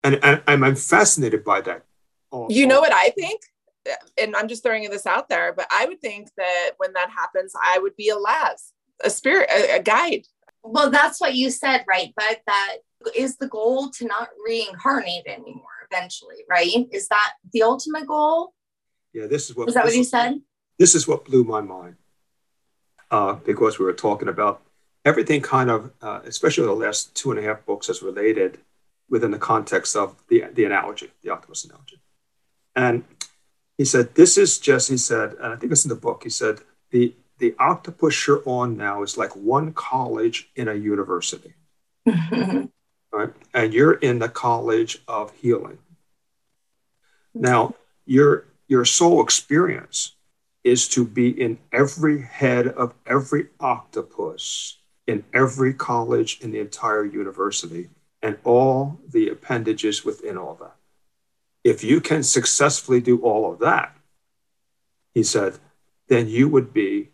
And, and I'm fascinated by that. All, you know all. what I think? And I'm just throwing this out there, but I would think that when that happens, I would be a Laz, a spirit, a, a guide. Well, that's what you said, right? But that is the goal to not reincarnate anymore eventually, right? Is that the ultimate goal? Yeah, this is what was that what you said? This is what blew my mind. Uh, because we were talking about everything kind of, uh, especially the last two and a half books, is related within the context of the, the analogy, the octopus analogy. And he said, This is just, he said, and I think it's in the book, he said, the, the octopus you're on now is like one college in a university. right? And you're in the college of healing. Now, your your soul experience is to be in every head of every octopus in every college in the entire university and all the appendages within all that. If you can successfully do all of that, he said, then you would be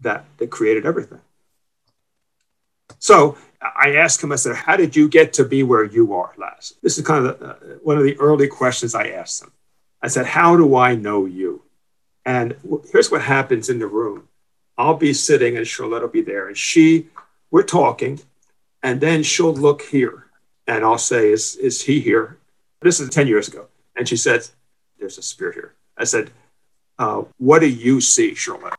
that that created everything. So I asked him, I said, How did you get to be where you are, Laz? This is kind of the, uh, one of the early questions I asked him. I said, How do I know you? And here's what happens in the room I'll be sitting and Charlotte will be there, and she, we're talking, and then she'll look here, and I'll say, Is, is he here? This is 10 years ago. And she said, There's a spirit here. I said, uh, What do you see, Charlotte?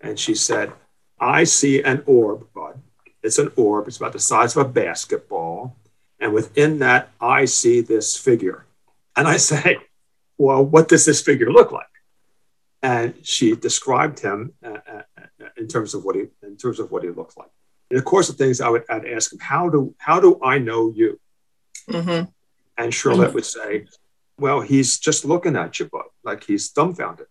And she said, I see an orb, bud. It's an orb, it's about the size of a basketball. And within that, I see this figure. And I say, Well, what does this figure look like? And she described him uh, uh, uh, in terms of what he in terms of what he looks like. In the course of things, I would I'd ask him, "How do how do I know you?" Mm-hmm. And Charlotte mm-hmm. would say, "Well, he's just looking at you, but like he's dumbfounded."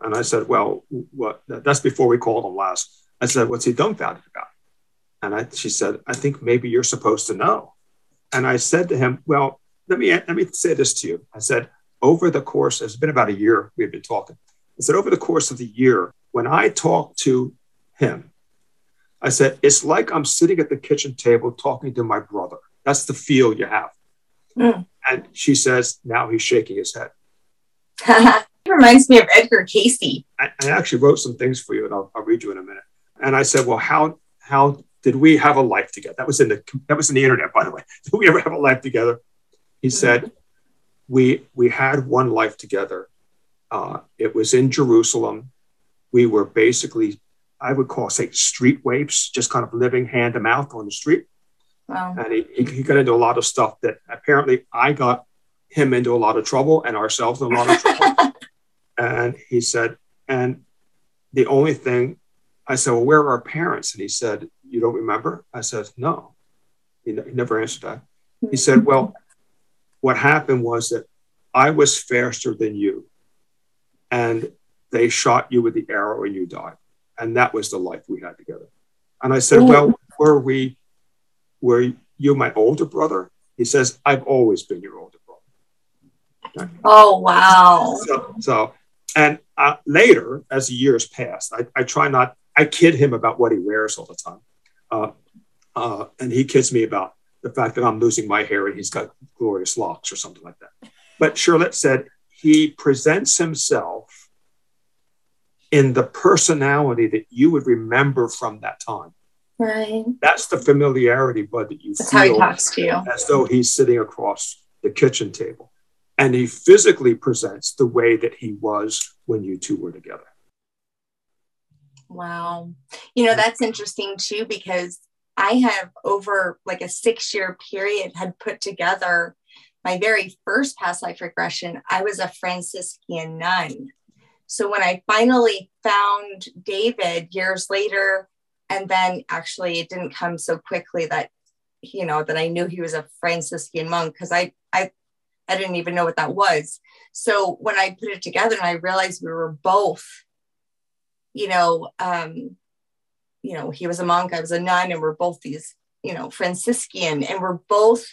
And I said, "Well, what? That's before we called him Laz." I said, What's he dumbfounded about? And I, she said, I think maybe you're supposed to know. And I said to him, Well, let me, let me say this to you. I said, over the course, it's been about a year we've been talking. I said, over the course of the year, when I talk to him, I said, it's like I'm sitting at the kitchen table talking to my brother. That's the feel you have. Mm. And she says, now he's shaking his head. it reminds me of Edgar Cayce. I, I, actually wrote some things for you, and I'll, I'll read you in a minute. And I said, well, how how did we have a life together? That was in the that was in the internet, by the way. Did we ever have a life together? He mm-hmm. said, we we had one life together. Uh, it was in Jerusalem. We were basically, I would call say street waifs, just kind of living hand to mouth on the street. Wow. And he, he got into a lot of stuff that apparently I got him into a lot of trouble and ourselves in a lot of trouble. and he said, and the only thing I said, well, where are our parents? And he said, you don't remember? I said, no. He, he never answered that. He said, well, what happened was that I was faster than you, and they shot you with the arrow and you died. And that was the life we had together. And I said, Well, were we, were you my older brother? He says, I've always been your older brother. Oh, wow. So, so and uh, later, as the years passed, I, I, try not, I kid him about what he wears all the time. Uh, uh, and he kids me about the fact that I'm losing my hair and he's got glorious locks or something like that. But Charlotte said he presents himself in the personality that you would remember from that time. Right. That's the familiarity, Bud, that you That's feel how he talks to you. as though he's sitting across the kitchen table. And he physically presents the way that he was when you two were together. Wow. You know, that's interesting too, because I have over like a six year period had put together my very first past life regression. I was a Franciscan nun. So when I finally found David years later, and then actually it didn't come so quickly that you know that I knew he was a Franciscan monk because I I I didn't even know what that was. So when I put it together and I realized we were both, you know, um, you know, he was a monk, I was a nun, and we're both these, you know, Franciscan, and we're both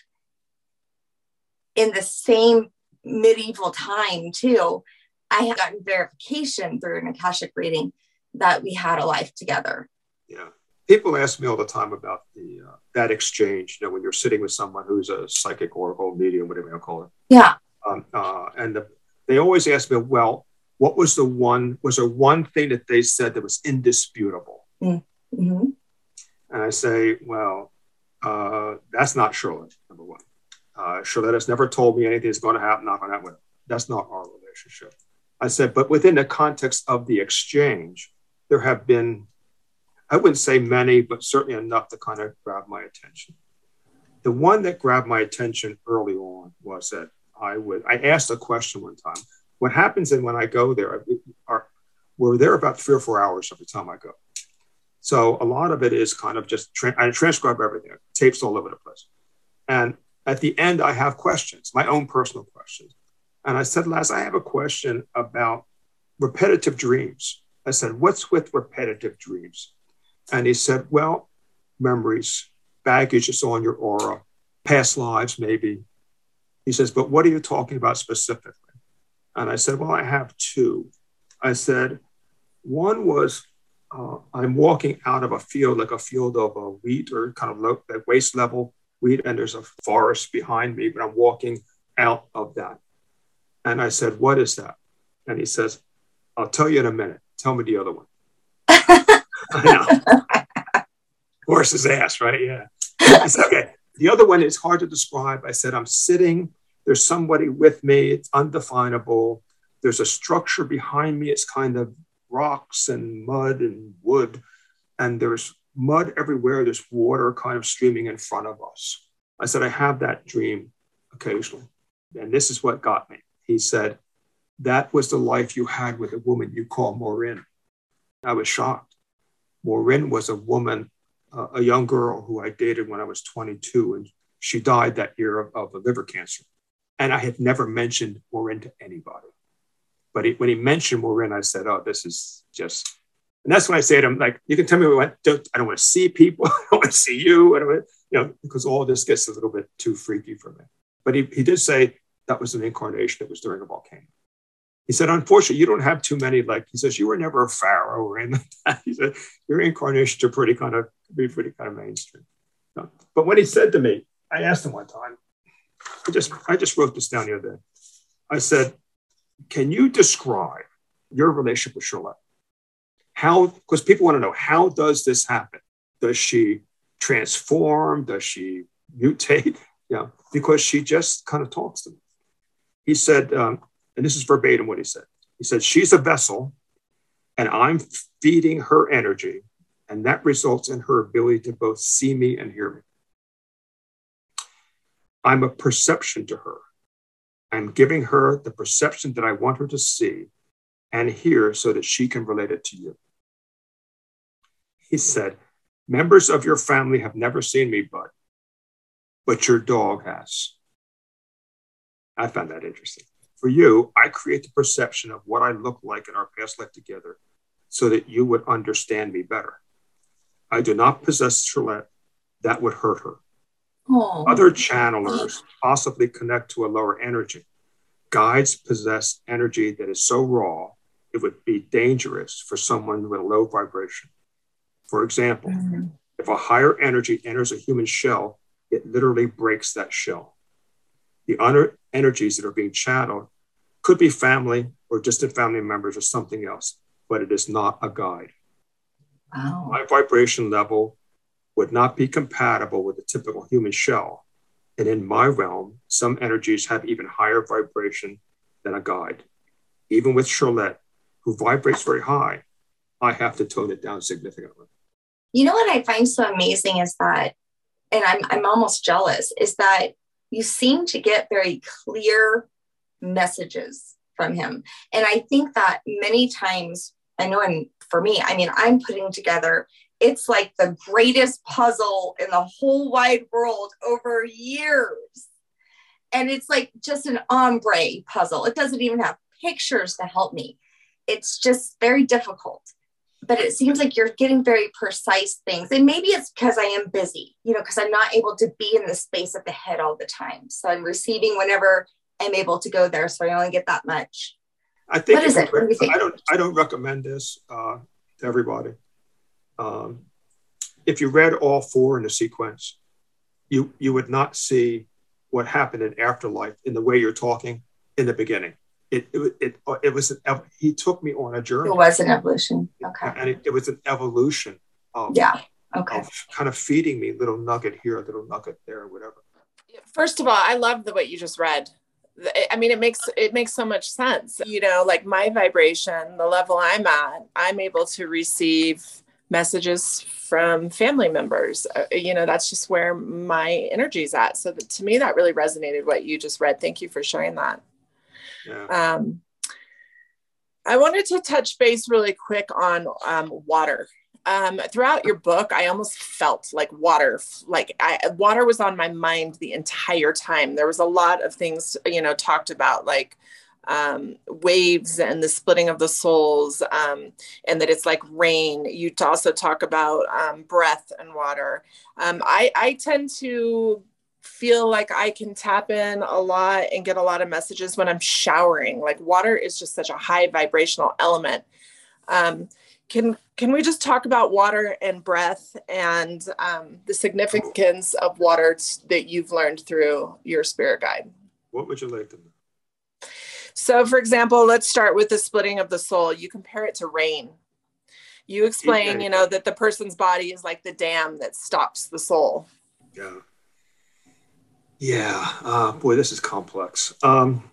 in the same medieval time too. I had gotten verification through an Akashic reading that we had a life together. Yeah. People ask me all the time about the uh, that exchange, you know, when you're sitting with someone who's a psychic oracle medium, whatever you call it. Yeah. Um, uh, and the, they always ask me, well, what was the one, was there one thing that they said that was indisputable? Mm. Mm-hmm. And I say, well, uh, that's not Charlotte, number one. Uh, Charlotte has never told me anything is going to happen, not going to happen. That's not our relationship. I said, but within the context of the exchange, there have been, I wouldn't say many, but certainly enough to kind of grab my attention. The one that grabbed my attention early on was that I would, I asked a question one time. What happens and when I go there, are, we're there about three or four hours every time I go. So a lot of it is kind of just tra- I transcribe everything, tapes all over the place. And at the end, I have questions, my own personal questions. And I said, Laz, I have a question about repetitive dreams. I said, What's with repetitive dreams? And he said, Well, memories, baggage is on your aura, past lives, maybe. He says, But what are you talking about specifically? And I said, Well, I have two. I said, One was uh, I'm walking out of a field, like a field of uh, wheat or kind of low, like waist level wheat, and there's a forest behind me, but I'm walking out of that. And I said, What is that? And he says, I'll tell you in a minute. Tell me the other one. Horse's ass, right? Yeah. I said, okay. The other one is hard to describe. I said, I'm sitting, there's somebody with me, it's undefinable. There's a structure behind me, it's kind of rocks and mud and wood, and there's mud everywhere. There's water kind of streaming in front of us. I said, I have that dream occasionally. And this is what got me. He said, That was the life you had with a woman you call Maureen. I was shocked. Maureen was a woman, uh, a young girl who I dated when I was 22, and she died that year of, of a liver cancer. And I had never mentioned Maureen to anybody. But he, when he mentioned Maureen, I said, "Oh, this is just And that's when I say to him, like, you can tell me what, don't, I don't want to see people. I don't want to see you. I don't want, you know, because all this gets a little bit too freaky for me. But he, he did say that was an incarnation that was during a volcano. He said, unfortunately, you don't have too many, like, he says, you were never a pharaoh or anything like that. He said, your incarnations are pretty kind of, be pretty kind of mainstream. No. But when he said to me, I asked him one time, I just, I just wrote this down the other day. I said, can you describe your relationship with Charlotte? How, because people want to know, how does this happen? Does she transform? Does she mutate? Yeah, because she just kind of talks to me. He said, um, and this is verbatim what he said. He said, She's a vessel, and I'm feeding her energy, and that results in her ability to both see me and hear me. I'm a perception to her. I'm giving her the perception that I want her to see and hear so that she can relate it to you. He said, Members of your family have never seen me, but, but your dog has. I found that interesting. For you, I create the perception of what I look like in our past life together so that you would understand me better. I do not possess Charlotte. That would hurt her. Aww. Other channelers possibly connect to a lower energy. Guides possess energy that is so raw, it would be dangerous for someone with a low vibration. For example, mm-hmm. if a higher energy enters a human shell, it literally breaks that shell. The other energies that are being channeled could be family or distant family members or something else, but it is not a guide. Wow. My vibration level would not be compatible with the typical human shell. And in my realm, some energies have even higher vibration than a guide. Even with Charlotte, who vibrates very high, I have to tone it down significantly. You know what I find so amazing is that, and I'm, I'm almost jealous, is that you seem to get very clear messages from him. And I think that many times, I know, and for me, I mean, I'm putting together, it's like the greatest puzzle in the whole wide world over years. And it's like just an ombre puzzle. It doesn't even have pictures to help me. It's just very difficult. But it seems like you're getting very precise things. And maybe it's because I am busy, you know, because I'm not able to be in the space of the head all the time. So I'm receiving whenever am able to go there. So I only get that much. I think what is it? What do I don't I don't recommend this uh, to everybody. Um, if you read all four in a sequence, you you would not see what happened in afterlife in the way you're talking in the beginning. It it it, it was an he took me on a journey. It was an evolution. Okay. And it, it was an evolution of yeah. Okay. Of kind of feeding me little nugget here, a little nugget there, whatever. First of all, I love the way you just read I mean, it makes it makes so much sense. You know, like my vibration, the level I'm at, I'm able to receive messages from family members. Uh, you know, that's just where my energy's at. So that, to me, that really resonated. What you just read. Thank you for sharing that. Yeah. Um, I wanted to touch base really quick on um, water um, throughout your book, I almost felt like water, like I, water was on my mind the entire time. There was a lot of things, you know, talked about like um, waves and the splitting of the souls, um, and that it's like rain. You also talk about um, breath and water. Um, I, I tend to feel like I can tap in a lot and get a lot of messages when I'm showering. Like water is just such a high vibrational element. Um, can can we just talk about water and breath and um, the significance of water that you've learned through your spirit guide? What would you like to know? So, for example, let's start with the splitting of the soul. You compare it to rain. You explain, you know, that the person's body is like the dam that stops the soul. Yeah. Yeah. Uh, boy, this is complex. Um,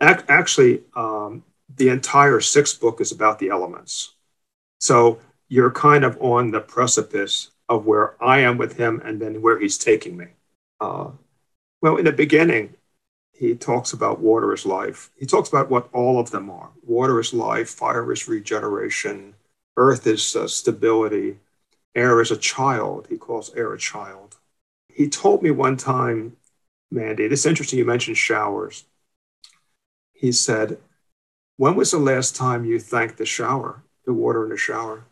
ac- actually, um, the entire sixth book is about the elements. So you're kind of on the precipice of where I am with him and then where he's taking me. Uh, well, in the beginning, he talks about water is life. He talks about what all of them are water is life, fire is regeneration, earth is uh, stability, air is a child. He calls air a child. He told me one time, Mandy, this is interesting, you mentioned showers. He said, when was the last time you thanked the shower? the water in the shower?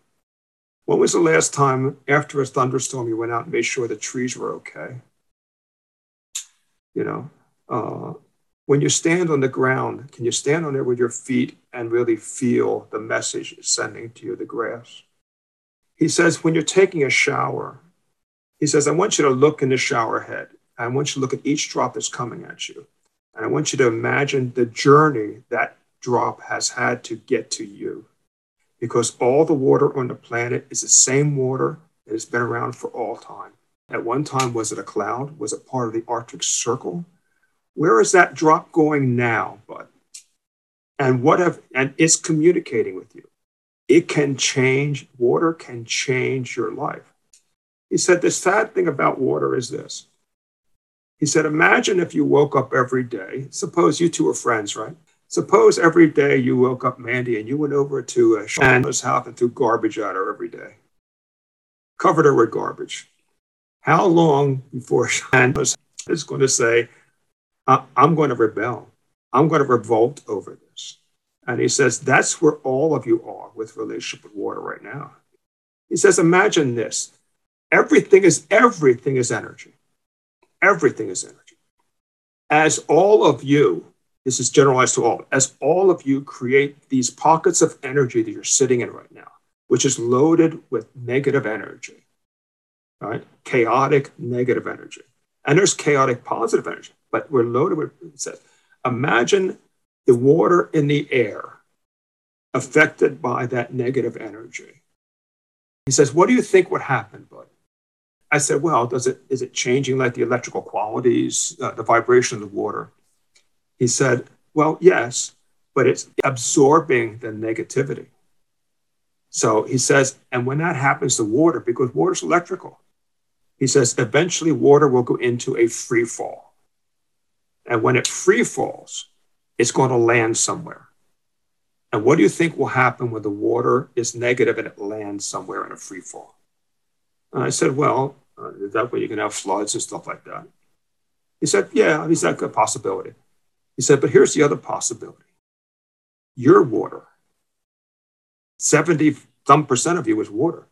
When was the last time after a thunderstorm you went out and made sure the trees were okay? You know, uh, when you stand on the ground, can you stand on there with your feet and really feel the message sending to you, the grass? He says, when you're taking a shower, he says, I want you to look in the shower head. I want you to look at each drop that's coming at you. And I want you to imagine the journey that drop has had to get to you. Because all the water on the planet is the same water that has been around for all time. At one time, was it a cloud? Was it part of the Arctic Circle? Where is that drop going now, bud? And what have and it's communicating with you. It can change, water can change your life. He said, the sad thing about water is this. He said, imagine if you woke up every day. Suppose you two are friends, right? Suppose every day you woke up, Mandy, and you went over to uh, Shannon's house and threw garbage at her every day. Covered her with garbage. How long before Shannon is going to say, I'm going to rebel. I'm going to revolt over this. And he says, that's where all of you are with relationship with water right now. He says, imagine this. Everything is everything is energy. Everything is energy. As all of you, this is generalized to all, as all of you create these pockets of energy that you're sitting in right now, which is loaded with negative energy, right? Chaotic negative energy. And there's chaotic positive energy but we're loaded with, it says, imagine the water in the air affected by that negative energy. He says, what do you think would happen, bud? I said, well, does it, is it changing like the electrical qualities, uh, the vibration of the water? He said, well, yes, but it's absorbing the negativity. So he says, and when that happens to water, because water's electrical, he says, eventually water will go into a free fall. And when it free falls, it's going to land somewhere. And what do you think will happen when the water is negative and it lands somewhere in a free fall? And I said, Well, uh, that way you can have floods and stuff like that. He said, Yeah, he's like a possibility. He said, But here's the other possibility your water, 70 some percent of you is water.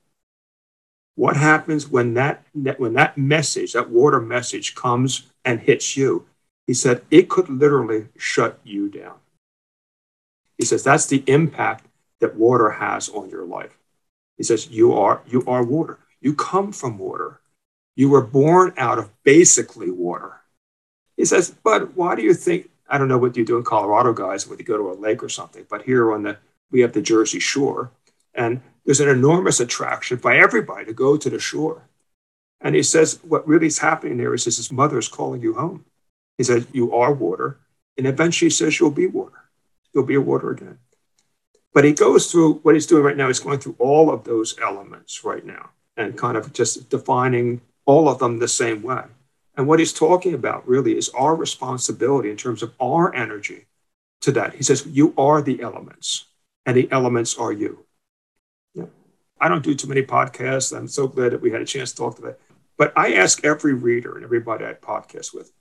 What happens when that, when that message, that water message comes and hits you? He said, it could literally shut you down. He says, that's the impact that water has on your life. He says, you are, you are water. You come from water. You were born out of basically water. He says, but why do you think, I don't know what you do in Colorado, guys, when you go to a lake or something, but here on the, we have the Jersey Shore, and there's an enormous attraction by everybody to go to the shore. And he says, what really is happening there is his mother is calling you home. He says, You are water. And eventually he says, You'll be water. You'll be a water again. But he goes through what he's doing right now, he's going through all of those elements right now and kind of just defining all of them the same way. And what he's talking about really is our responsibility in terms of our energy to that. He says, You are the elements, and the elements are you. Yeah. I don't do too many podcasts. I'm so glad that we had a chance to talk today. But I ask every reader and everybody I podcast with,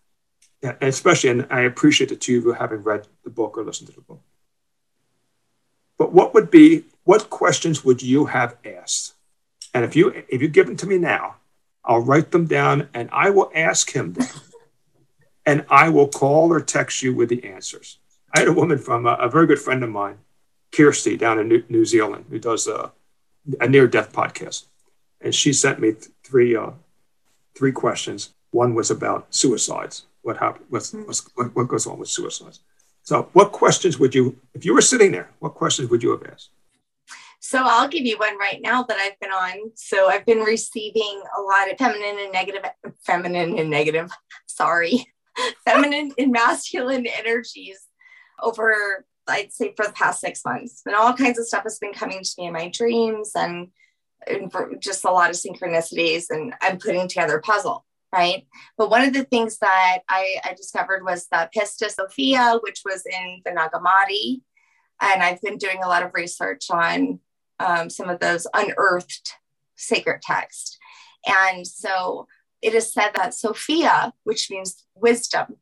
yeah, especially, and I appreciate the two of you having read the book or listened to the book. But what would be, what questions would you have asked? And if you if you give them to me now, I'll write them down and I will ask him them. and I will call or text you with the answers. I had a woman from a, a very good friend of mine, Kirsty, down in New, New Zealand, who does a, a near death podcast. And she sent me th- three, uh, three questions. One was about suicides what happens, what's, what's, what goes on with suicides. So, what questions would you, if you were sitting there, what questions would you have asked? So, I'll give you one right now that I've been on. So, I've been receiving a lot of feminine and negative, feminine and negative, sorry, feminine and masculine energies over, I'd say, for the past six months. And all kinds of stuff has been coming to me in my dreams and, and just a lot of synchronicities. And I'm putting together a puzzle right? But one of the things that I, I discovered was the Pistis Sophia, which was in the Nag Hammadi. And I've been doing a lot of research on um, some of those unearthed sacred texts. And so it is said that Sophia, which means wisdom,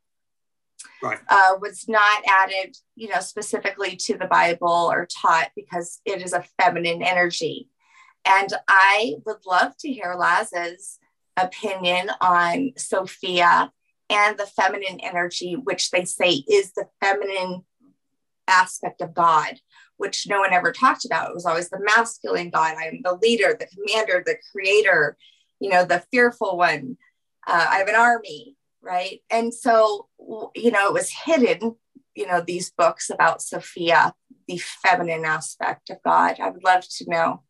right. uh, was not added, you know, specifically to the Bible or taught because it is a feminine energy. And I would love to hear Laz's opinion on Sophia and the feminine energy, which they say is the feminine aspect of God, which no one ever talked about. It was always the masculine God. I am the leader, the commander, the creator, you know, the fearful one. Uh, I have an army, right? And so, you know, it was hidden, you know, these books about Sophia, the feminine aspect of God. I would love to know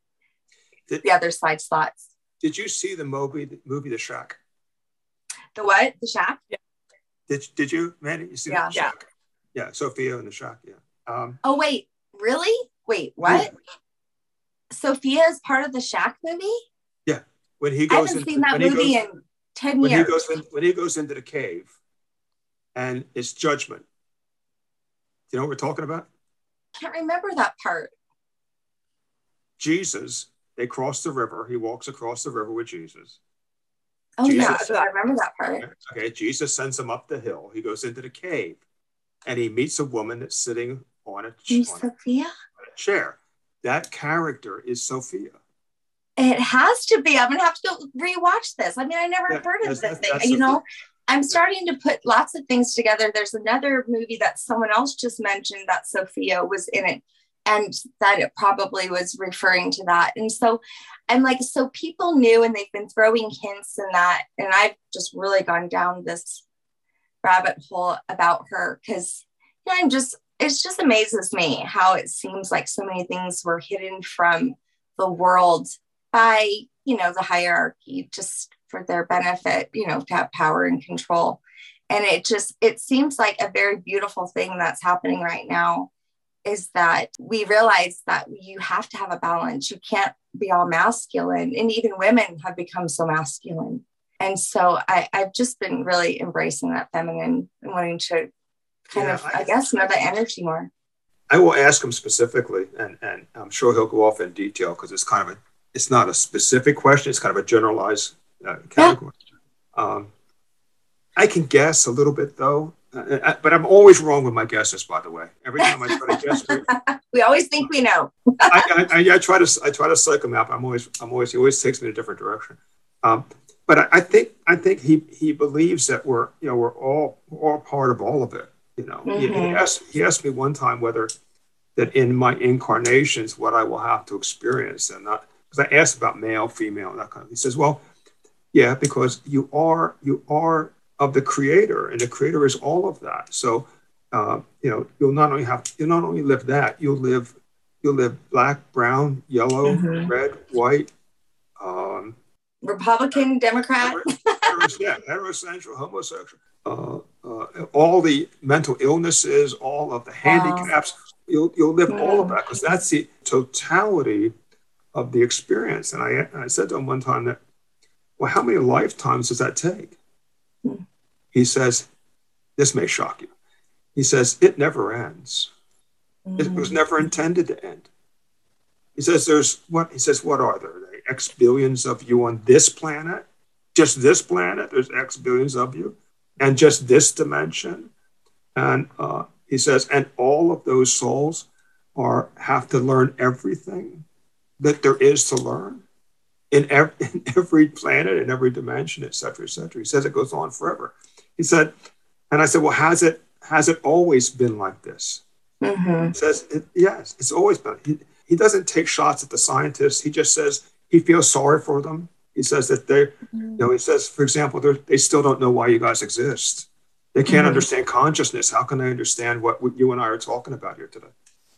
did, the other side slots. Did you see the movie, the movie The Shack? The what? The Shack? Yeah. Did, did you, Mandy? You see yeah. the Shack? Yeah. yeah, Sophia and The Shack. Yeah. Um, oh, wait, really? Wait, what? Yeah. Sophia is part of the Shack movie? Yeah. When he goes I haven't into, seen that movie goes, in 10 when years. He goes in, when he goes into the cave and it's judgment. Do you know what we're talking about? I can't remember that part. Jesus, they cross the river. He walks across the river with Jesus. Oh, Jesus, yeah, I remember that part. Okay, Jesus sends him up the hill. He goes into the cave and he meets a woman that's sitting on a, on Sophia? a chair. That character is Sophia. It has to be. I'm gonna have to go rewatch this. I mean, I never yeah, heard of this thing. You know, I'm starting to put lots of things together. There's another movie that someone else just mentioned that Sophia was in it, and that it probably was referring to that. And so I'm like, so people knew, and they've been throwing hints in that, and I've just really gone down this rabbit hole about her because you know, I'm just it just amazes me how it seems like so many things were hidden from the world by you know the hierarchy just for their benefit you know to have power and control. And it just it seems like a very beautiful thing that's happening right now is that we realize that you have to have a balance. You can't be all masculine and even women have become so masculine. And so I, i've just been really embracing that feminine and wanting to kind yeah, of I, I guess know the energy more I will ask him specifically, and, and I'm sure he'll go off in detail because it's kind of a it's not a specific question. It's kind of a generalized uh, category. Yeah. Um, I can guess a little bit though, uh, I, but I'm always wrong with my guesses. By the way, every time I try to guess, we always think we know. I, I, I, try to I try to psych him out. I'm always I'm always he always takes me in a different direction. Um, but I, I, think I think he he believes that we're you know we're all we're all part of all of it. You know, mm-hmm. he, he asked he asked me one time whether that in my incarnations what I will have to experience and not because I asked about male, female, and that kind of. He says, "Well, yeah, because you are you are of the Creator, and the Creator is all of that. So, uh, you know, you'll not only have you'll not only live that, you'll live you'll live black, brown, yellow, mm-hmm. red, white, um, Republican, Democrat, yeah, heterosexual, homosexual, uh, uh, all the mental illnesses, all of the handicaps." Wow. You'll, you'll live all of that because that's the totality of the experience. And I, I said to him one time that, well, how many lifetimes does that take? Hmm. He says, this may shock you. He says, it never ends. Mm. It was hmm. never intended to end. He says, there's what? He says, what are there? there X billions of you on this planet? Just this planet? There's X billions of you? And just this dimension? And uh, he says, and all of those souls are have to learn everything that there is to learn in every, in every planet, in every dimension, et cetera, et cetera. He says it goes on forever. He said, and I said, well, has it has it always been like this? Mm-hmm. He says, it, yes, it's always been. He, he doesn't take shots at the scientists. He just says he feels sorry for them. He says that they, mm-hmm. you know, he says, for example, they still don't know why you guys exist. They can't mm-hmm. understand consciousness. How can they understand what, you and I are talking about here today?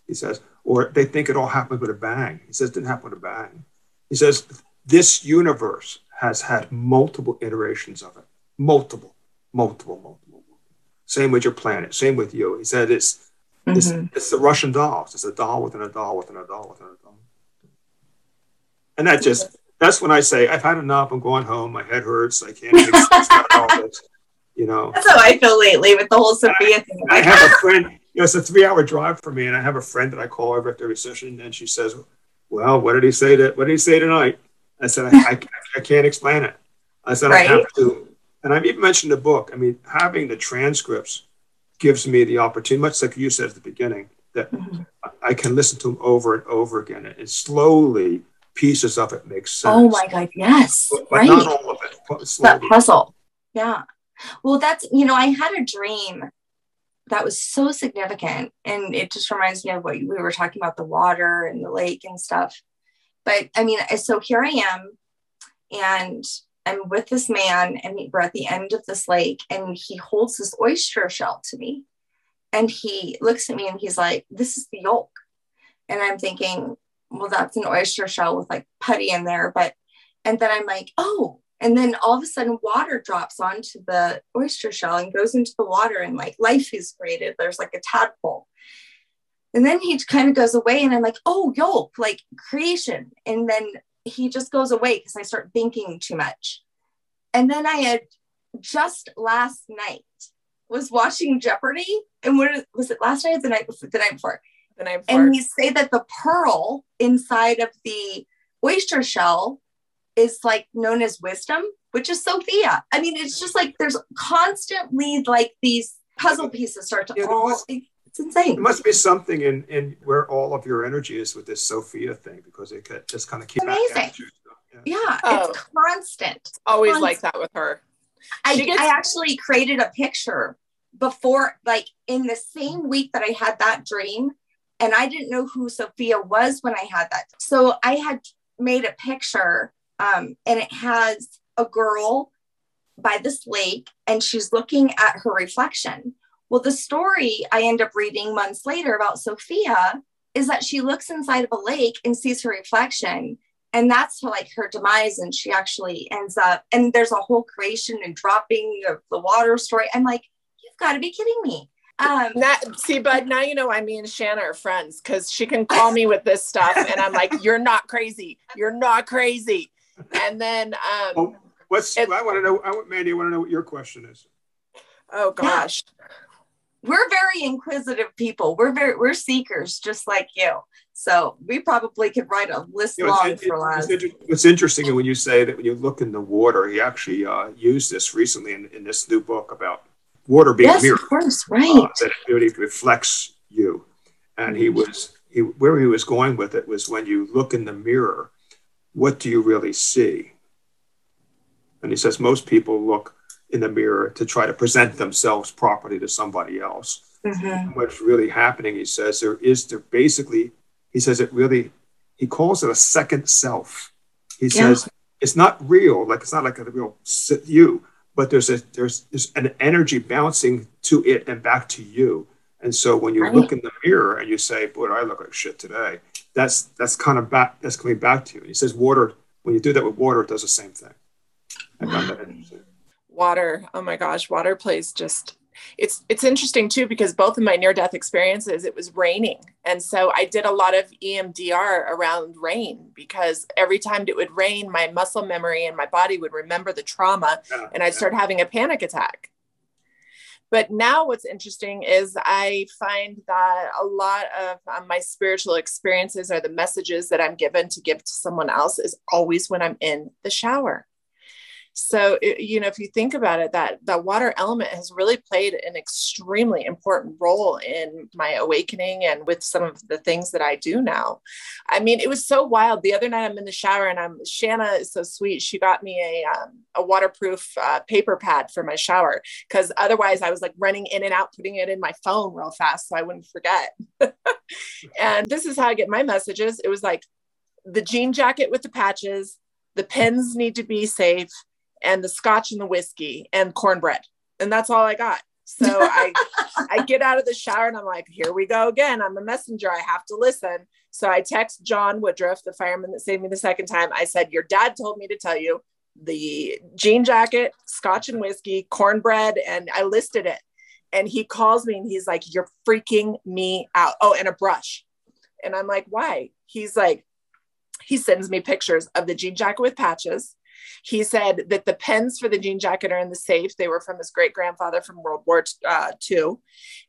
He says, or they think it all happened with a bang. He says, it didn't happen with a bang. He says, this universe has had multiple iterations of it. Multiple, multiple, multiple. multiple. Same with your planet, same with you. He said, it's, mm-hmm. it's, it's the Russian dolls. It's a doll within a doll within a doll within a doll. And that just, that's when I say, I've had enough. I'm going home. My head hurts. I can't make sense out of all this. You know, that's how I feel lately with the whole Sophia I, thing. I have a friend, you know, it's a three hour drive for me. And I have a friend that I call over after every session. And she says, Well, what did he say to, what did he say tonight? I said, I, I, I can't explain it. I said, right? I have to. And I've even mentioned the book. I mean, having the transcripts gives me the opportunity, much like you said at the beginning, that mm-hmm. I can listen to them over and over again, and slowly pieces of it make oh sense. Oh my God, yes, but, but right. not all of it. That puzzle, yeah. Well, that's you know, I had a dream that was so significant, and it just reminds me of what we were talking about the water and the lake and stuff. But I mean, so here I am, and I'm with this man, and we're at the end of this lake, and he holds this oyster shell to me. And he looks at me and he's like, This is the yolk. And I'm thinking, Well, that's an oyster shell with like putty in there. But, and then I'm like, Oh, and then all of a sudden water drops onto the oyster shell and goes into the water and like life is created. There's like a tadpole. And then he kind of goes away and I'm like, oh, yolk, like creation. And then he just goes away because I start thinking too much. And then I had just last night was watching Jeopardy. And what was it last night or the night? The night before. The night before. And he say that the pearl inside of the oyster shell is like known as wisdom, which is Sophia. I mean, it's just like there's constantly like these puzzle pieces start to yeah, all. Must, it's insane. There must be something in in where all of your energy is with this Sophia thing because it could just kind of keep amazing. Yeah, yeah oh. it's constant. Always constant. like that with her. I, gets- I actually created a picture before, like in the same week that I had that dream, and I didn't know who Sophia was when I had that. So I had made a picture um, and it has a girl by this lake and she's looking at her reflection. Well, the story I end up reading months later about Sophia is that she looks inside of a lake and sees her reflection. And that's like her demise. And she actually ends up, and there's a whole creation and dropping of the water story. I'm like, you've got to be kidding me. Um, not, see, but now you know I mean Shanna are friends because she can call me with this stuff, and I'm like, "You're not crazy. You're not crazy." and then um well, what's it, I want to know I want Mandy, I want to know what your question is. Oh gosh. We're very inquisitive people. We're very we're seekers just like you. So we probably could write a list you know, long for last. It's, interesting when you say that when you look in the water, he actually uh, used this recently in, in this new book about water being yes, mirror. Of course, right. Uh, that it reflects you. And he was he, where he was going with it was when you look in the mirror, what do you really see? And he says most people look in the mirror to try to present themselves properly to somebody else. Mm-hmm. What's really happening, he says, there is there basically, he says it really, he calls it a second self. He yeah. says it's not real, like it's not like a real you, but there's a there's, there's an energy bouncing to it and back to you. And so when you right. look in the mirror and you say, "Boy, I look like shit today," that's that's kind of back that's coming back to you. He says water when you do that with water, it does the same thing. Water, oh my gosh, water plays just it's it's interesting too because both of my near death experiences it was raining and so i did a lot of emdr around rain because every time it would rain my muscle memory and my body would remember the trauma yeah, and i'd yeah. start having a panic attack but now, what's interesting is I find that a lot of um, my spiritual experiences or the messages that I'm given to give to someone else is always when I'm in the shower. So, it, you know, if you think about it, that that water element has really played an extremely important role in my awakening and with some of the things that I do now. I mean, it was so wild. The other night, I'm in the shower and I'm Shanna is so sweet. She got me a um, a waterproof uh, paper pad for my shower because otherwise I was like running in and out, putting it in my phone real fast so I wouldn't forget. and this is how I get my messages. It was like the jean jacket with the patches. The pins need to be safe and the scotch and the whiskey and cornbread. And that's all I got. So I I get out of the shower and I'm like, here we go again. I'm a messenger. I have to listen. So I text John Woodruff, the fireman that saved me the second time. I said, Your dad told me to tell you the jean jacket, scotch and whiskey, cornbread, and I listed it. And he calls me and he's like, You're freaking me out. Oh, and a brush. And I'm like, Why? He's like, he sends me pictures of the jean jacket with patches he said that the pens for the jean jacket are in the safe. They were from his great grandfather from World War uh, II.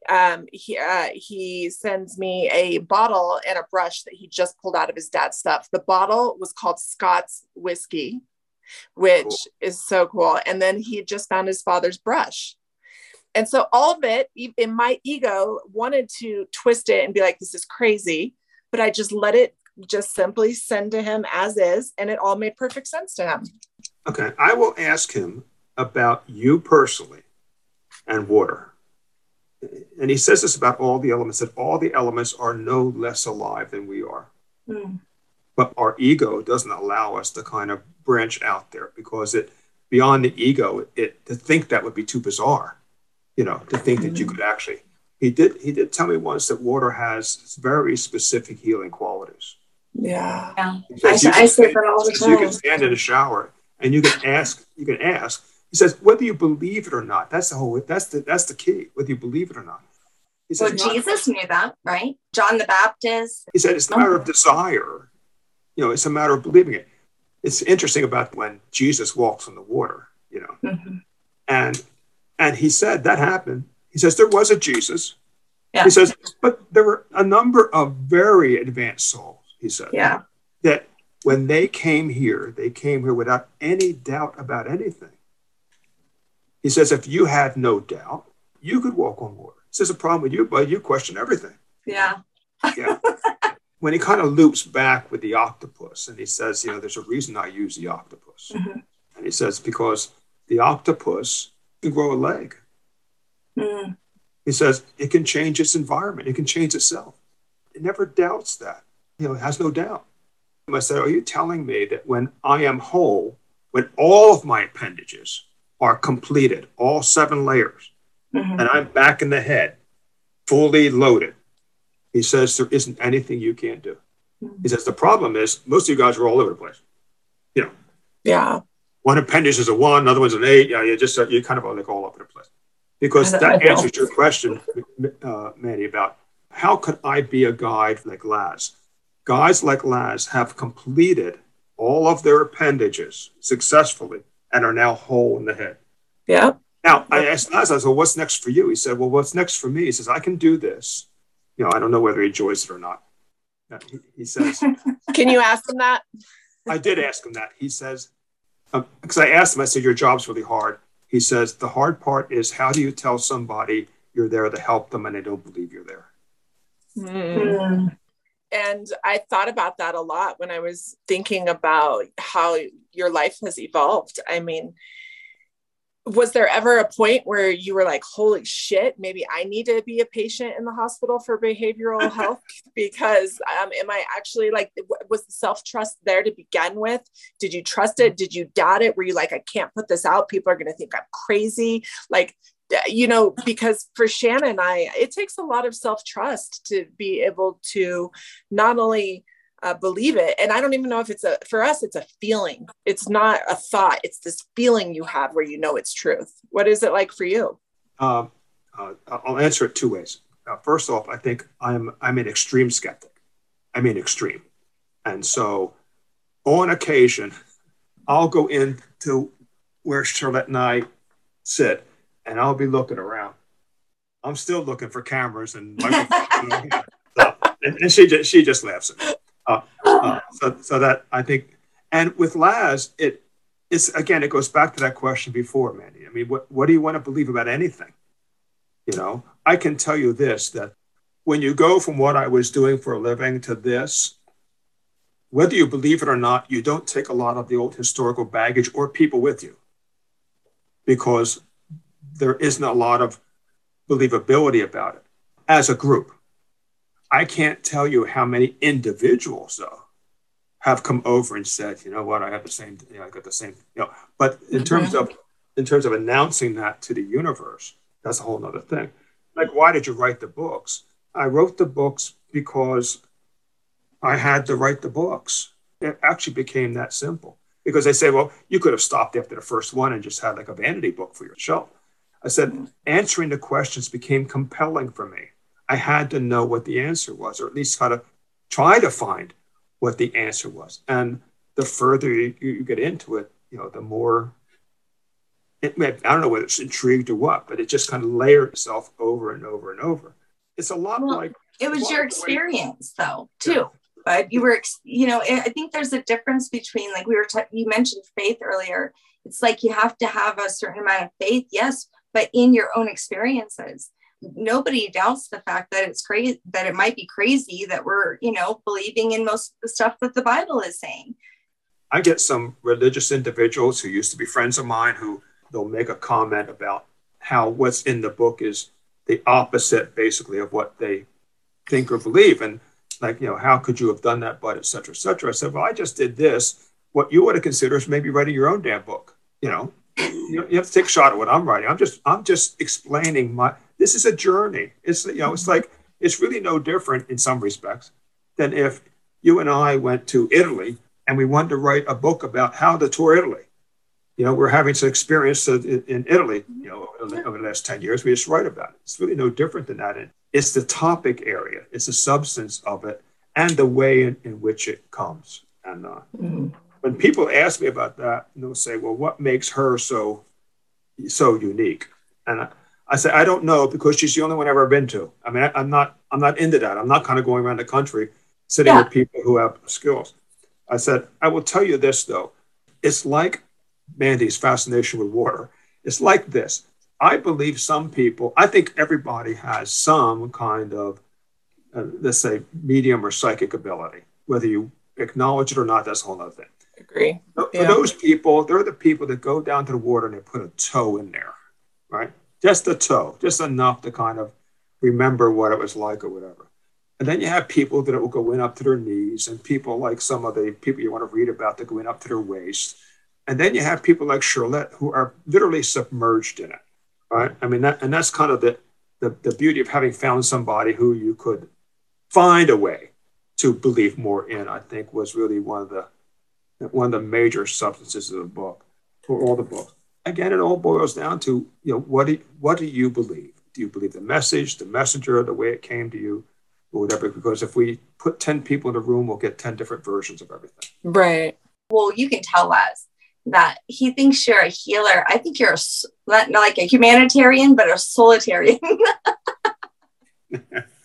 Um, he, uh, he sends me a bottle and a brush that he just pulled out of his dad's stuff. The bottle was called Scott's Whiskey, which cool. is so cool. And then he just found his father's brush. And so all of it in my ego wanted to twist it and be like, this is crazy. But I just let it just simply send to him as is. And it all made perfect sense to him. Okay. I will ask him about you personally and water. And he says this about all the elements that all the elements are no less alive than we are. Mm. But our ego doesn't allow us to kind of branch out there because it beyond the ego, it to think that would be too bizarre you know, to think that you mm-hmm. could actually. He did. He did tell me once that water has very specific healing qualities. Yeah, yeah. I, I say that all the time. You can stand in a shower and you can ask. You can ask. He says whether you believe it or not. That's the whole. That's the. That's the key. Whether you believe it or not. He says, well, Jesus knew that, right? John the Baptist. He said it's a matter of desire. You know, it's a matter of believing it. It's interesting about when Jesus walks on the water. You know, mm-hmm. and and he said that happened. He says there was a Jesus. Yeah. He says, but there were a number of very advanced souls, he said. Yeah. That when they came here, they came here without any doubt about anything. He says, if you had no doubt, you could walk on water. He says, a problem with you, but you question everything. Yeah. yeah. When he kind of loops back with the octopus and he says, you know, there's a reason I use the octopus. Mm-hmm. And he says, because the octopus can grow a leg. Mm. He says it can change its environment, it can change itself. It never doubts that. You know, has no doubt. I said, Are you telling me that when I am whole, when all of my appendages are completed, all seven layers, mm-hmm. and I'm back in the head, fully loaded, he says there isn't anything you can't do. Mm-hmm. He says the problem is most of you guys are all over the place. You know. Yeah one appendage is a one, another one's an eight. Yeah, you just you kind of like all over the place. Because that answers your question, uh, Manny, about how could I be a guide like Laz? Guys like Laz have completed all of their appendages successfully and are now whole in the head. Yeah. Now I asked Laz, I said, well, what's next for you? He said, well, what's next for me? He says, I can do this. You know, I don't know whether he enjoys it or not. He, he says, Can you ask him that? I did ask him that. He says, because um, I asked him, I said, Your job's really hard. He says, The hard part is how do you tell somebody you're there to help them and they don't believe you're there? Mm. And I thought about that a lot when I was thinking about how your life has evolved. I mean, was there ever a point where you were like holy shit maybe i need to be a patient in the hospital for behavioral health because um, am i actually like was the self-trust there to begin with? Did you trust it? Did you doubt it? Were you like i can't put this out. People are going to think i'm crazy. Like you know because for shannon and i it takes a lot of self-trust to be able to not only uh, believe it. And I don't even know if it's a, for us, it's a feeling. It's not a thought. It's this feeling you have where you know it's truth. What is it like for you? Um, uh, I'll answer it two ways. Uh, first off, I think I'm, I'm an extreme skeptic. I mean, extreme. And so on occasion, I'll go into where Charlotte and I sit and I'll be looking around. I'm still looking for cameras and microphones. so, and, and she just, she just laughs at me. Uh, uh, so, so that I think, and with Laz, it is again, it goes back to that question before, Mandy. I mean, what, what do you want to believe about anything? You know, I can tell you this that when you go from what I was doing for a living to this, whether you believe it or not, you don't take a lot of the old historical baggage or people with you because there isn't a lot of believability about it as a group. I can't tell you how many individuals though have come over and said, you know what, I have the same, you know, I got the same, you know. But in mm-hmm. terms of in terms of announcing that to the universe, that's a whole other thing. Like, why did you write the books? I wrote the books because I had to write the books. It actually became that simple because they say, well, you could have stopped after the first one and just had like a vanity book for your shelf. I said, answering the questions became compelling for me. I had to know what the answer was, or at least how to try to find what the answer was. And the further you, you get into it, you know, the more it, I don't know whether it's intrigued or what, but it just kind of layered itself over and over and over. It's a lot well, like it was your experience, though, too. Yeah. But you were, you know, I think there's a difference between, like we were, t- you mentioned faith earlier. It's like you have to have a certain amount of faith, yes, but in your own experiences nobody doubts the fact that it's crazy that it might be crazy that we're you know believing in most of the stuff that the bible is saying. I get some religious individuals who used to be friends of mine who they'll make a comment about how what's in the book is the opposite basically of what they think or believe. And like you know how could you have done that but et cetera et cetera? I said well i just did this what you ought to consider is maybe writing your own damn book you know you, you have to take a shot at what i'm writing i'm just i'm just explaining my this is a journey. It's you know, it's like it's really no different in some respects than if you and I went to Italy and we wanted to write a book about how to tour Italy. You know, we're having some experience in Italy, you know, over the last 10 years. We just write about it. It's really no different than that. It's the topic area, it's the substance of it, and the way in, in which it comes. And uh, mm-hmm. When people ask me about that, they'll say, well, what makes her so so unique? And I, I said, I don't know because she's the only one I've ever been to. I mean, I, am not, I'm not into that. I'm not kind of going around the country sitting yeah. with people who have skills. I said, I will tell you this though. It's like Mandy's fascination with water. It's like this. I believe some people, I think everybody has some kind of, uh, let's say, medium or psychic ability. Whether you acknowledge it or not, that's a whole other thing. Agree. For yeah. those people, they're the people that go down to the water and they put a toe in there, right? just a toe, just enough to kind of remember what it was like or whatever. And then you have people that will go in up to their knees, and people like some of the people you want to read about that go in up to their waist. And then you have people like Charlotte who are literally submerged in it, right? I mean, that, and that's kind of the, the, the beauty of having found somebody who you could find a way to believe more in, I think was really one of the one of the major substances of the book, or all the books again, it all boils down to you know what do what do you believe? Do you believe the message, the messenger, the way it came to you, or whatever? Because if we put ten people in a room, we'll get ten different versions of everything. Right. Well, you can tell us that he thinks you're a healer. I think you're a, not, not like a humanitarian, but a solitarian.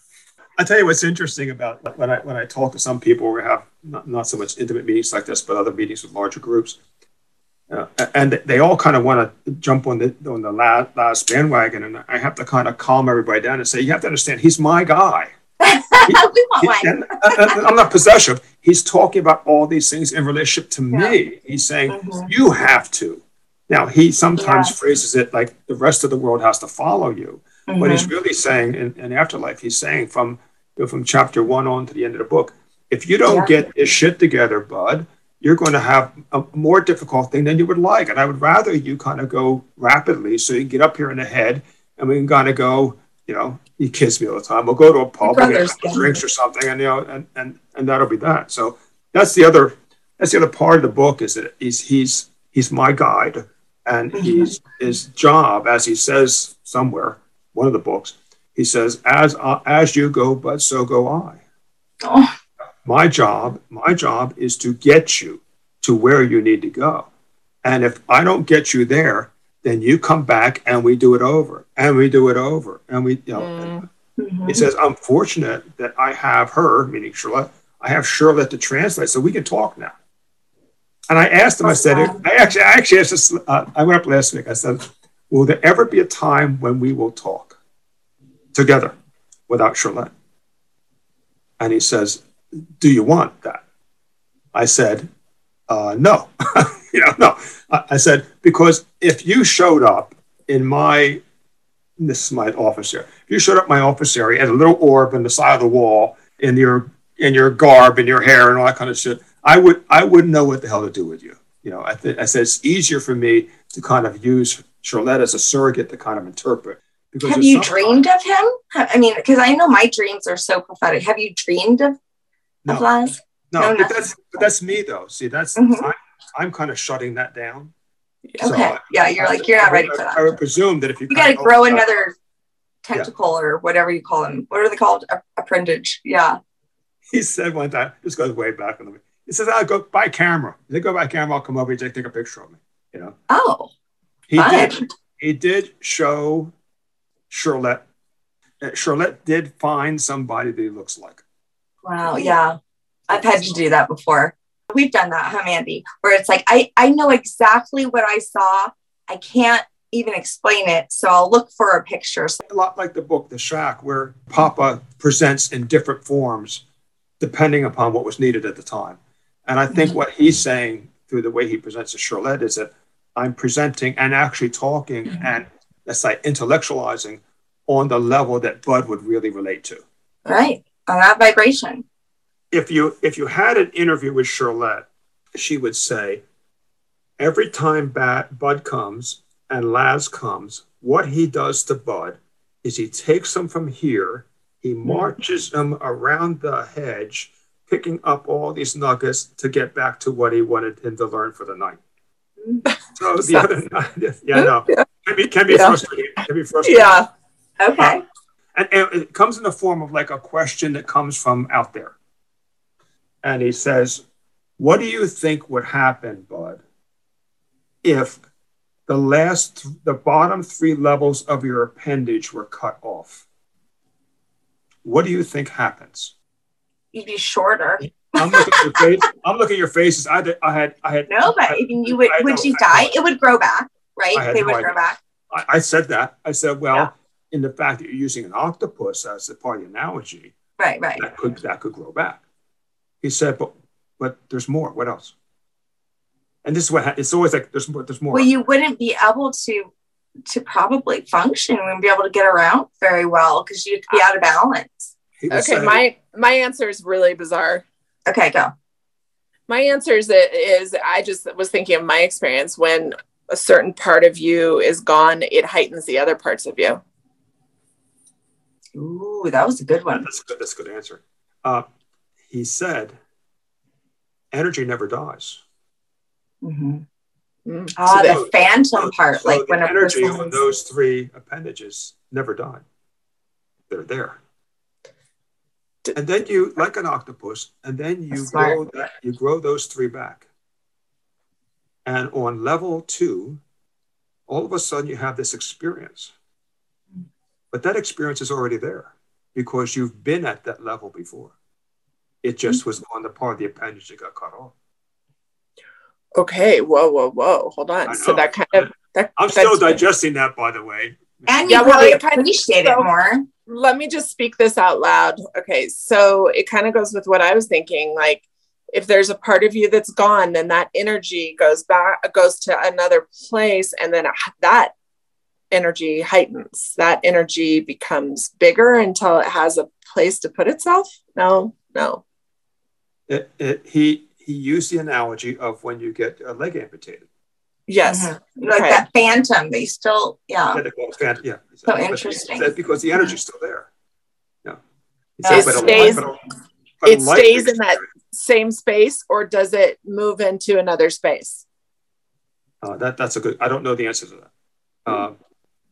I tell you what's interesting about when I when I talk to some people, we have not, not so much intimate meetings like this, but other meetings with larger groups uh, and they all kind of want to jump on the on the Laz, Laz bandwagon, and I have to kind of calm everybody down and say, you have to understand, he's my guy. he, and, and I'm not possessive. He's talking about all these things in relationship to yeah. me. He's saying mm-hmm. you have to. Now he sometimes yeah. phrases it like the rest of the world has to follow you, mm-hmm. but he's really saying in, in afterlife, he's saying from you know, from chapter one on to the end of the book, if you don't yeah. get this shit together, bud, you're going to have a more difficult thing than you would like. And I would rather you kind of go rapidly so you can get up here in the head and we can kind of go, you know, he kiss me all the time. We'll go to a pub, and get drinks or something, and you know, and, and and that'll be that. So that's the other that's the other part of the book is that he's he's he's my guide, and mm-hmm. he's his job, as he says somewhere, one of the books, he says, as uh, as you go, but so go I. Oh. My job, my job is to get you to where you need to go. And if I don't get you there, then you come back and we do it over and we do it over. And we, you know, mm-hmm. he says, I'm fortunate that I have her, meaning Charlotte, I have Charlotte to translate so we can talk now. And I asked him, I said, I actually, I actually asked this, uh, I went up last week. I said, will there ever be a time when we will talk together without Charlotte? And he says, do you want that? I said, uh, no, you know, no. I, I said, because if you showed up in my, this is my office here, if you showed up my office area at a little orb on the side of the wall in your, in your garb and your hair and all that kind of shit, I would, I wouldn't know what the hell to do with you. You know, I, th- I said, it's easier for me to kind of use Charlotte as a surrogate to kind of interpret. Have you dreamed of him? I mean, because I know my dreams are so prophetic. Have you dreamed of no. applies? No, no but that's but that's me though. See, that's mm-hmm. I'm, I'm kind of shutting that down. Okay. So yeah, you're I, like you're not ready for that. I would presume that if you you got to grow another tentacle yeah. or whatever you call them. What are they called? appendage. Yeah. He said one time. This goes way back in the. He says, "I'll go buy camera. If they go buy camera, I'll come over and take a picture of me." You know. Oh. He fun. did. He did show Charlotte. Uh, Charlotte did find somebody that he looks like. Wow. Yeah. I've had to do that before. We've done that, huh, Mandy? Where it's like, I, I know exactly what I saw. I can't even explain it. So I'll look for a picture. A lot like the book, The Shack, where Papa presents in different forms depending upon what was needed at the time. And I think mm-hmm. what he's saying through the way he presents to Charlotte is that I'm presenting and actually talking mm-hmm. and let's say intellectualizing on the level that Bud would really relate to. Right. On that vibration. If you if you had an interview with Charlotte, she would say, every time Bud comes and Laz comes, what he does to Bud is he takes him from here, he mm-hmm. marches him around the hedge, picking up all these nuggets to get back to what he wanted him to learn for the night. So the other night, yeah, no, can be can be yeah. frustrating. Can be frustrating. Yeah. Okay. Uh, and, and it comes in the form of like a question that comes from out there. And he says, "What do you think would happen, Bud, if the last, the bottom three levels of your appendage were cut off? What do you think happens?" You'd be shorter. I'm looking at your face. I'm looking at your faces. I, did, I had, I had. No, but I, mean, you would, I would you die? It would grow back, right? They would no grow back. I, I, said that. I said, well, yeah. in the fact that you're using an octopus as a part of the analogy, right, right, that could that could grow back. He said, but but there's more. What else? And this is what it's always like. There's more. There's more. Well, you wouldn't be able to to probably function and be able to get around very well because you'd be out of balance. Okay, saying, my my answer is really bizarre. Okay, go. My answer is, is I just was thinking of my experience when a certain part of you is gone, it heightens the other parts of you. Ooh, that was a good one. That's a good, that's a good answer. Uh, he said, energy never dies. Mm-hmm. Mm. Ah, so the phantom so, part, so like when energy on those three appendages never died. They're there and then you like an octopus and then you grow that you grow those three back and on level two all of a sudden you have this experience. But that experience is already there because you've been at that level before. It just mm-hmm. was on the part of the appendage that got cut off. Okay. Whoa whoa whoa. Hold on. So that kind of that, i'm still digesting that by the way. And you yeah, probably well, appreciate it more. Let me just speak this out loud. Okay, so it kind of goes with what I was thinking. Like, if there's a part of you that's gone, then that energy goes back, goes to another place, and then that energy heightens. That energy becomes bigger until it has a place to put itself. No, no. It, it, he he used the analogy of when you get a leg amputated. Yes. Mm-hmm. Like okay. that phantom, they still, yeah. Yeah, phantom, yeah. So interesting. That's because the energy's still there. Yeah. It stays, a, a, it stays in that same space or does it move into another space? Uh, that, that's a good, I don't know the answer to that. Uh,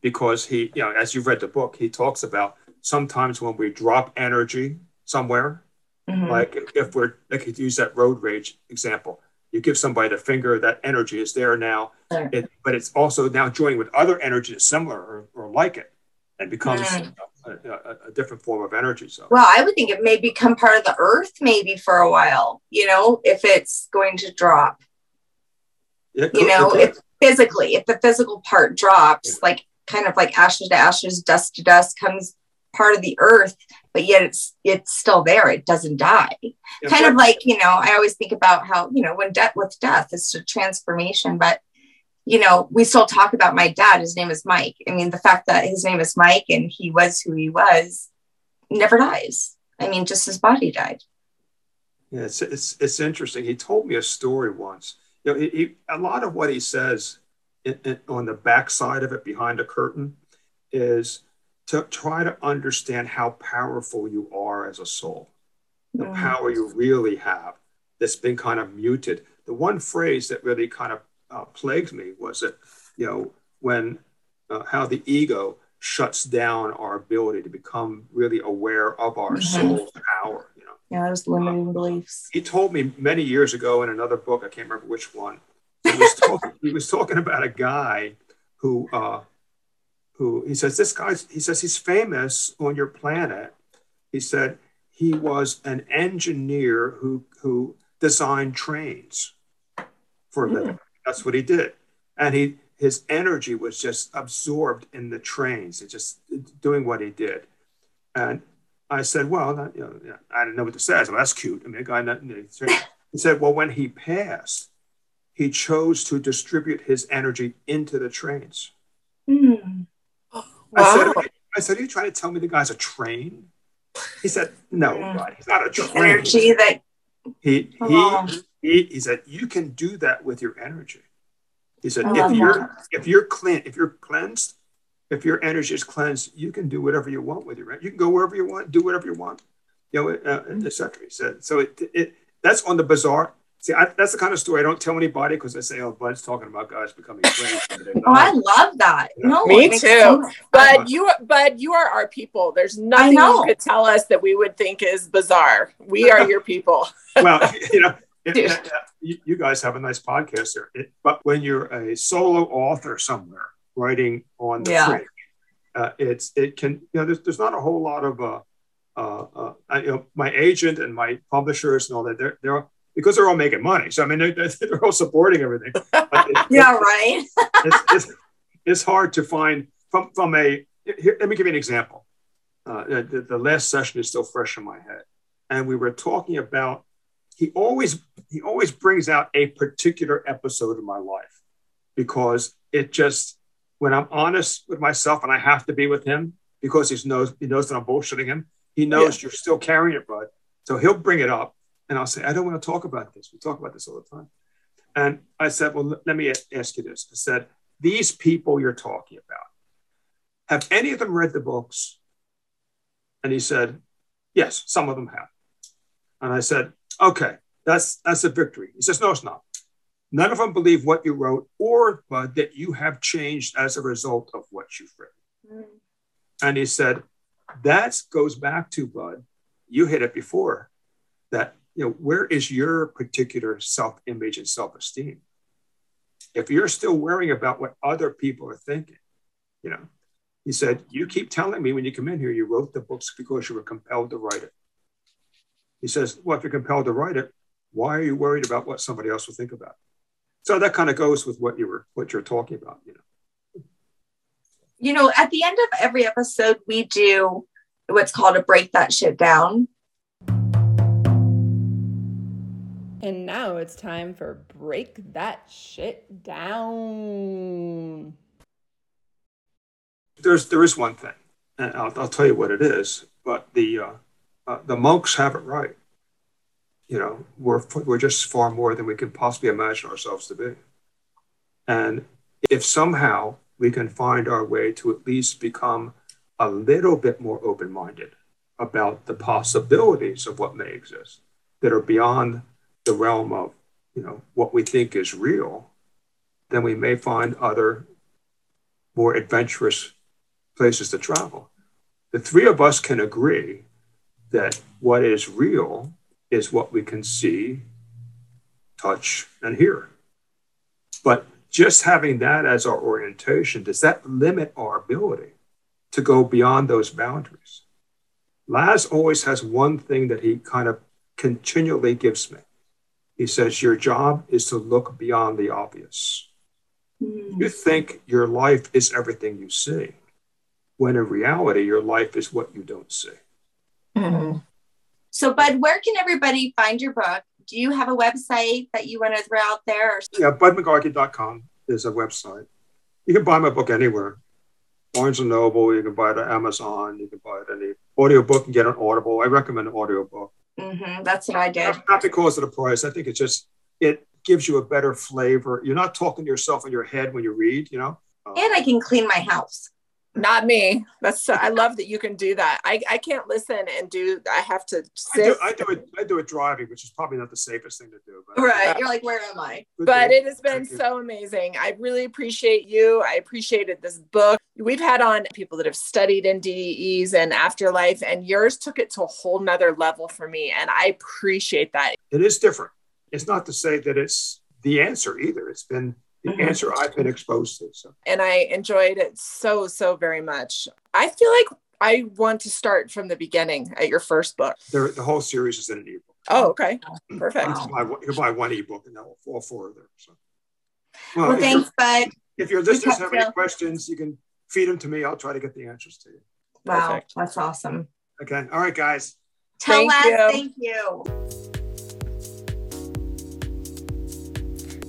because he, you know, as you've read the book, he talks about sometimes when we drop energy somewhere, mm-hmm. like if we're, like he use that road rage example, you give somebody the finger, that energy is there now, it, but it's also now joining with other energy that's similar or, or like it and becomes mm. a, a, a, different form of energy. So, well, I would think it may become part of the earth maybe for a while, you know, if it's going to drop. Could, you know, if physically, if the physical part drops, yeah. like kind of like ashes to ashes, dust to dust comes part of the earth but yet it's it's still there it doesn't die yeah, kind of like you know i always think about how you know when death with death it's a transformation but you know we still talk about my dad. His name is mike. I mean the fact that his name is mike and he was who he was never dies. I mean just his body died. Yeah it's it's, it's interesting. He told me a story once. You know he, he a lot of what he says on the back side of it behind a curtain is to try to understand how powerful you are as a soul, the mm. power you really have that's been kind of muted. The one phrase that really kind of uh, plagues me was that, you know, when uh, how the ego shuts down our ability to become really aware of our mm-hmm. soul's power. You know, yeah, those limiting uh, beliefs. He told me many years ago in another book, I can't remember which one. He was talking, he was talking about a guy who uh, who he says this guy he says he's famous on your planet he said he was an engineer who who designed trains for a living mm. That's what he did and he his energy was just absorbed in the trains, and just doing what he did. And I said, well, that, you know, I didn't know what to say. I said, well, that's cute. I mean, a guy, he said, well, when he passed, he chose to distribute his energy into the trains. Mm. Wow. I, said, I said, are you trying to tell me the guy's a train? He said, no, God, he's not a train. Energy that he, he, he, he said, you can do that with your energy. He said, if you're, that. if you're clean, if you're cleansed, if your energy is cleansed, you can do whatever you want with your energy. You can go wherever you want, do whatever you want, you know, uh, mm-hmm. etc. He said. So it, it, that's on the bizarre. See, I, that's the kind of story I don't tell anybody because I say, "Oh, Bud's talking about guys becoming friends." oh, I love that. You know? No, me too. So but you, but you are our people. There's nothing you could tell us that we would think is bizarre. We are your people. well, you know, it, you, you, guys have a nice podcast there. It, but when you're a solo author somewhere writing on the yeah. uh, it's it can you know there's, there's not a whole lot of uh, uh, uh, I, you know my agent and my publishers and all that they're they're because they're all making money. So I mean they're, they're all supporting everything. It, yeah, right. it's, it's, it's, hard to find from from a. Here, let me give you an example. Uh, the, the last session is still fresh in my head, and we were talking about he always he always brings out a particular episode of my life because it just when I'm honest with myself and I have to be with him because he knows he knows that I'm bullshitting him. He knows yeah. you're still carrying it, bud. So he'll bring it up, and I'll say, I don't want to talk about this. We talk about this all the time. And I said, Well, let me ask you this. I said, These people you're talking about, have any of them read the books? And he said, Yes, some of them have. And I said, Okay, that's that's a victory. He says, No, it's not. None of them believe what you wrote or Bud, that you have changed as a result of what you've written. Mm. And he said, that goes back to Bud. You hit it before that, you know, where is your particular self image and self esteem? If you're still worrying about what other people are thinking, you know, he said, You keep telling me when you come in here, you wrote the books because you were compelled to write it. He says, Well, if you're compelled to write it, why are you worried about what somebody else will think about? so that kind of goes with what you were what you're talking about you know. You know at the end of every episode we do what's called a break that shit down. And now it's time for break that shit down. There's there is one thing and i'll, I'll tell you what it is but the uh, uh, the monks have it right you know, we're, we're just far more than we can possibly imagine ourselves to be. And if somehow we can find our way to at least become a little bit more open minded about the possibilities of what may exist that are beyond the realm of, you know, what we think is real, then we may find other more adventurous places to travel. The three of us can agree that what is real is what we can see, touch, and hear. But just having that as our orientation, does that limit our ability to go beyond those boundaries? Laz always has one thing that he kind of continually gives me. He says, Your job is to look beyond the obvious. Mm. You think your life is everything you see, when in reality, your life is what you don't see. Mm-hmm. So, Bud, where can everybody find your book? Do you have a website that you want to throw out there? Or- yeah, budmcgargy.com is a website. You can buy my book anywhere. Barnes and Noble, you can buy it at Amazon, you can buy it any audiobook and get an Audible. I recommend an audiobook. Mm-hmm, that's what I did. Not because of the price. I think it's just it gives you a better flavor. You're not talking to yourself in your head when you read, you know. And I can clean my house not me. That's so, i love that you can do that. I i can't listen and do i have to sit. I do, I do it i do it driving which is probably not the safest thing to do but. Right. You're like where am i? But it has been so amazing. I really appreciate you. I appreciated this book. We've had on people that have studied NDEs and afterlife and yours took it to a whole nother level for me and i appreciate that. It is different. It's not to say that it's the answer either. It's been the mm-hmm. answer I've been exposed to. So. And I enjoyed it so, so very much. I feel like I want to start from the beginning at your first book. The, the whole series is in an ebook. Oh, okay. Perfect. You buy, you buy one ebook and that will all four of them. So. Well, well thanks, Bud. If your listeners have any questions, you can feed them to me. I'll try to get the answers to you. Wow, Perfect. that's awesome. Okay. All right, guys. Tell thank us you. thank you.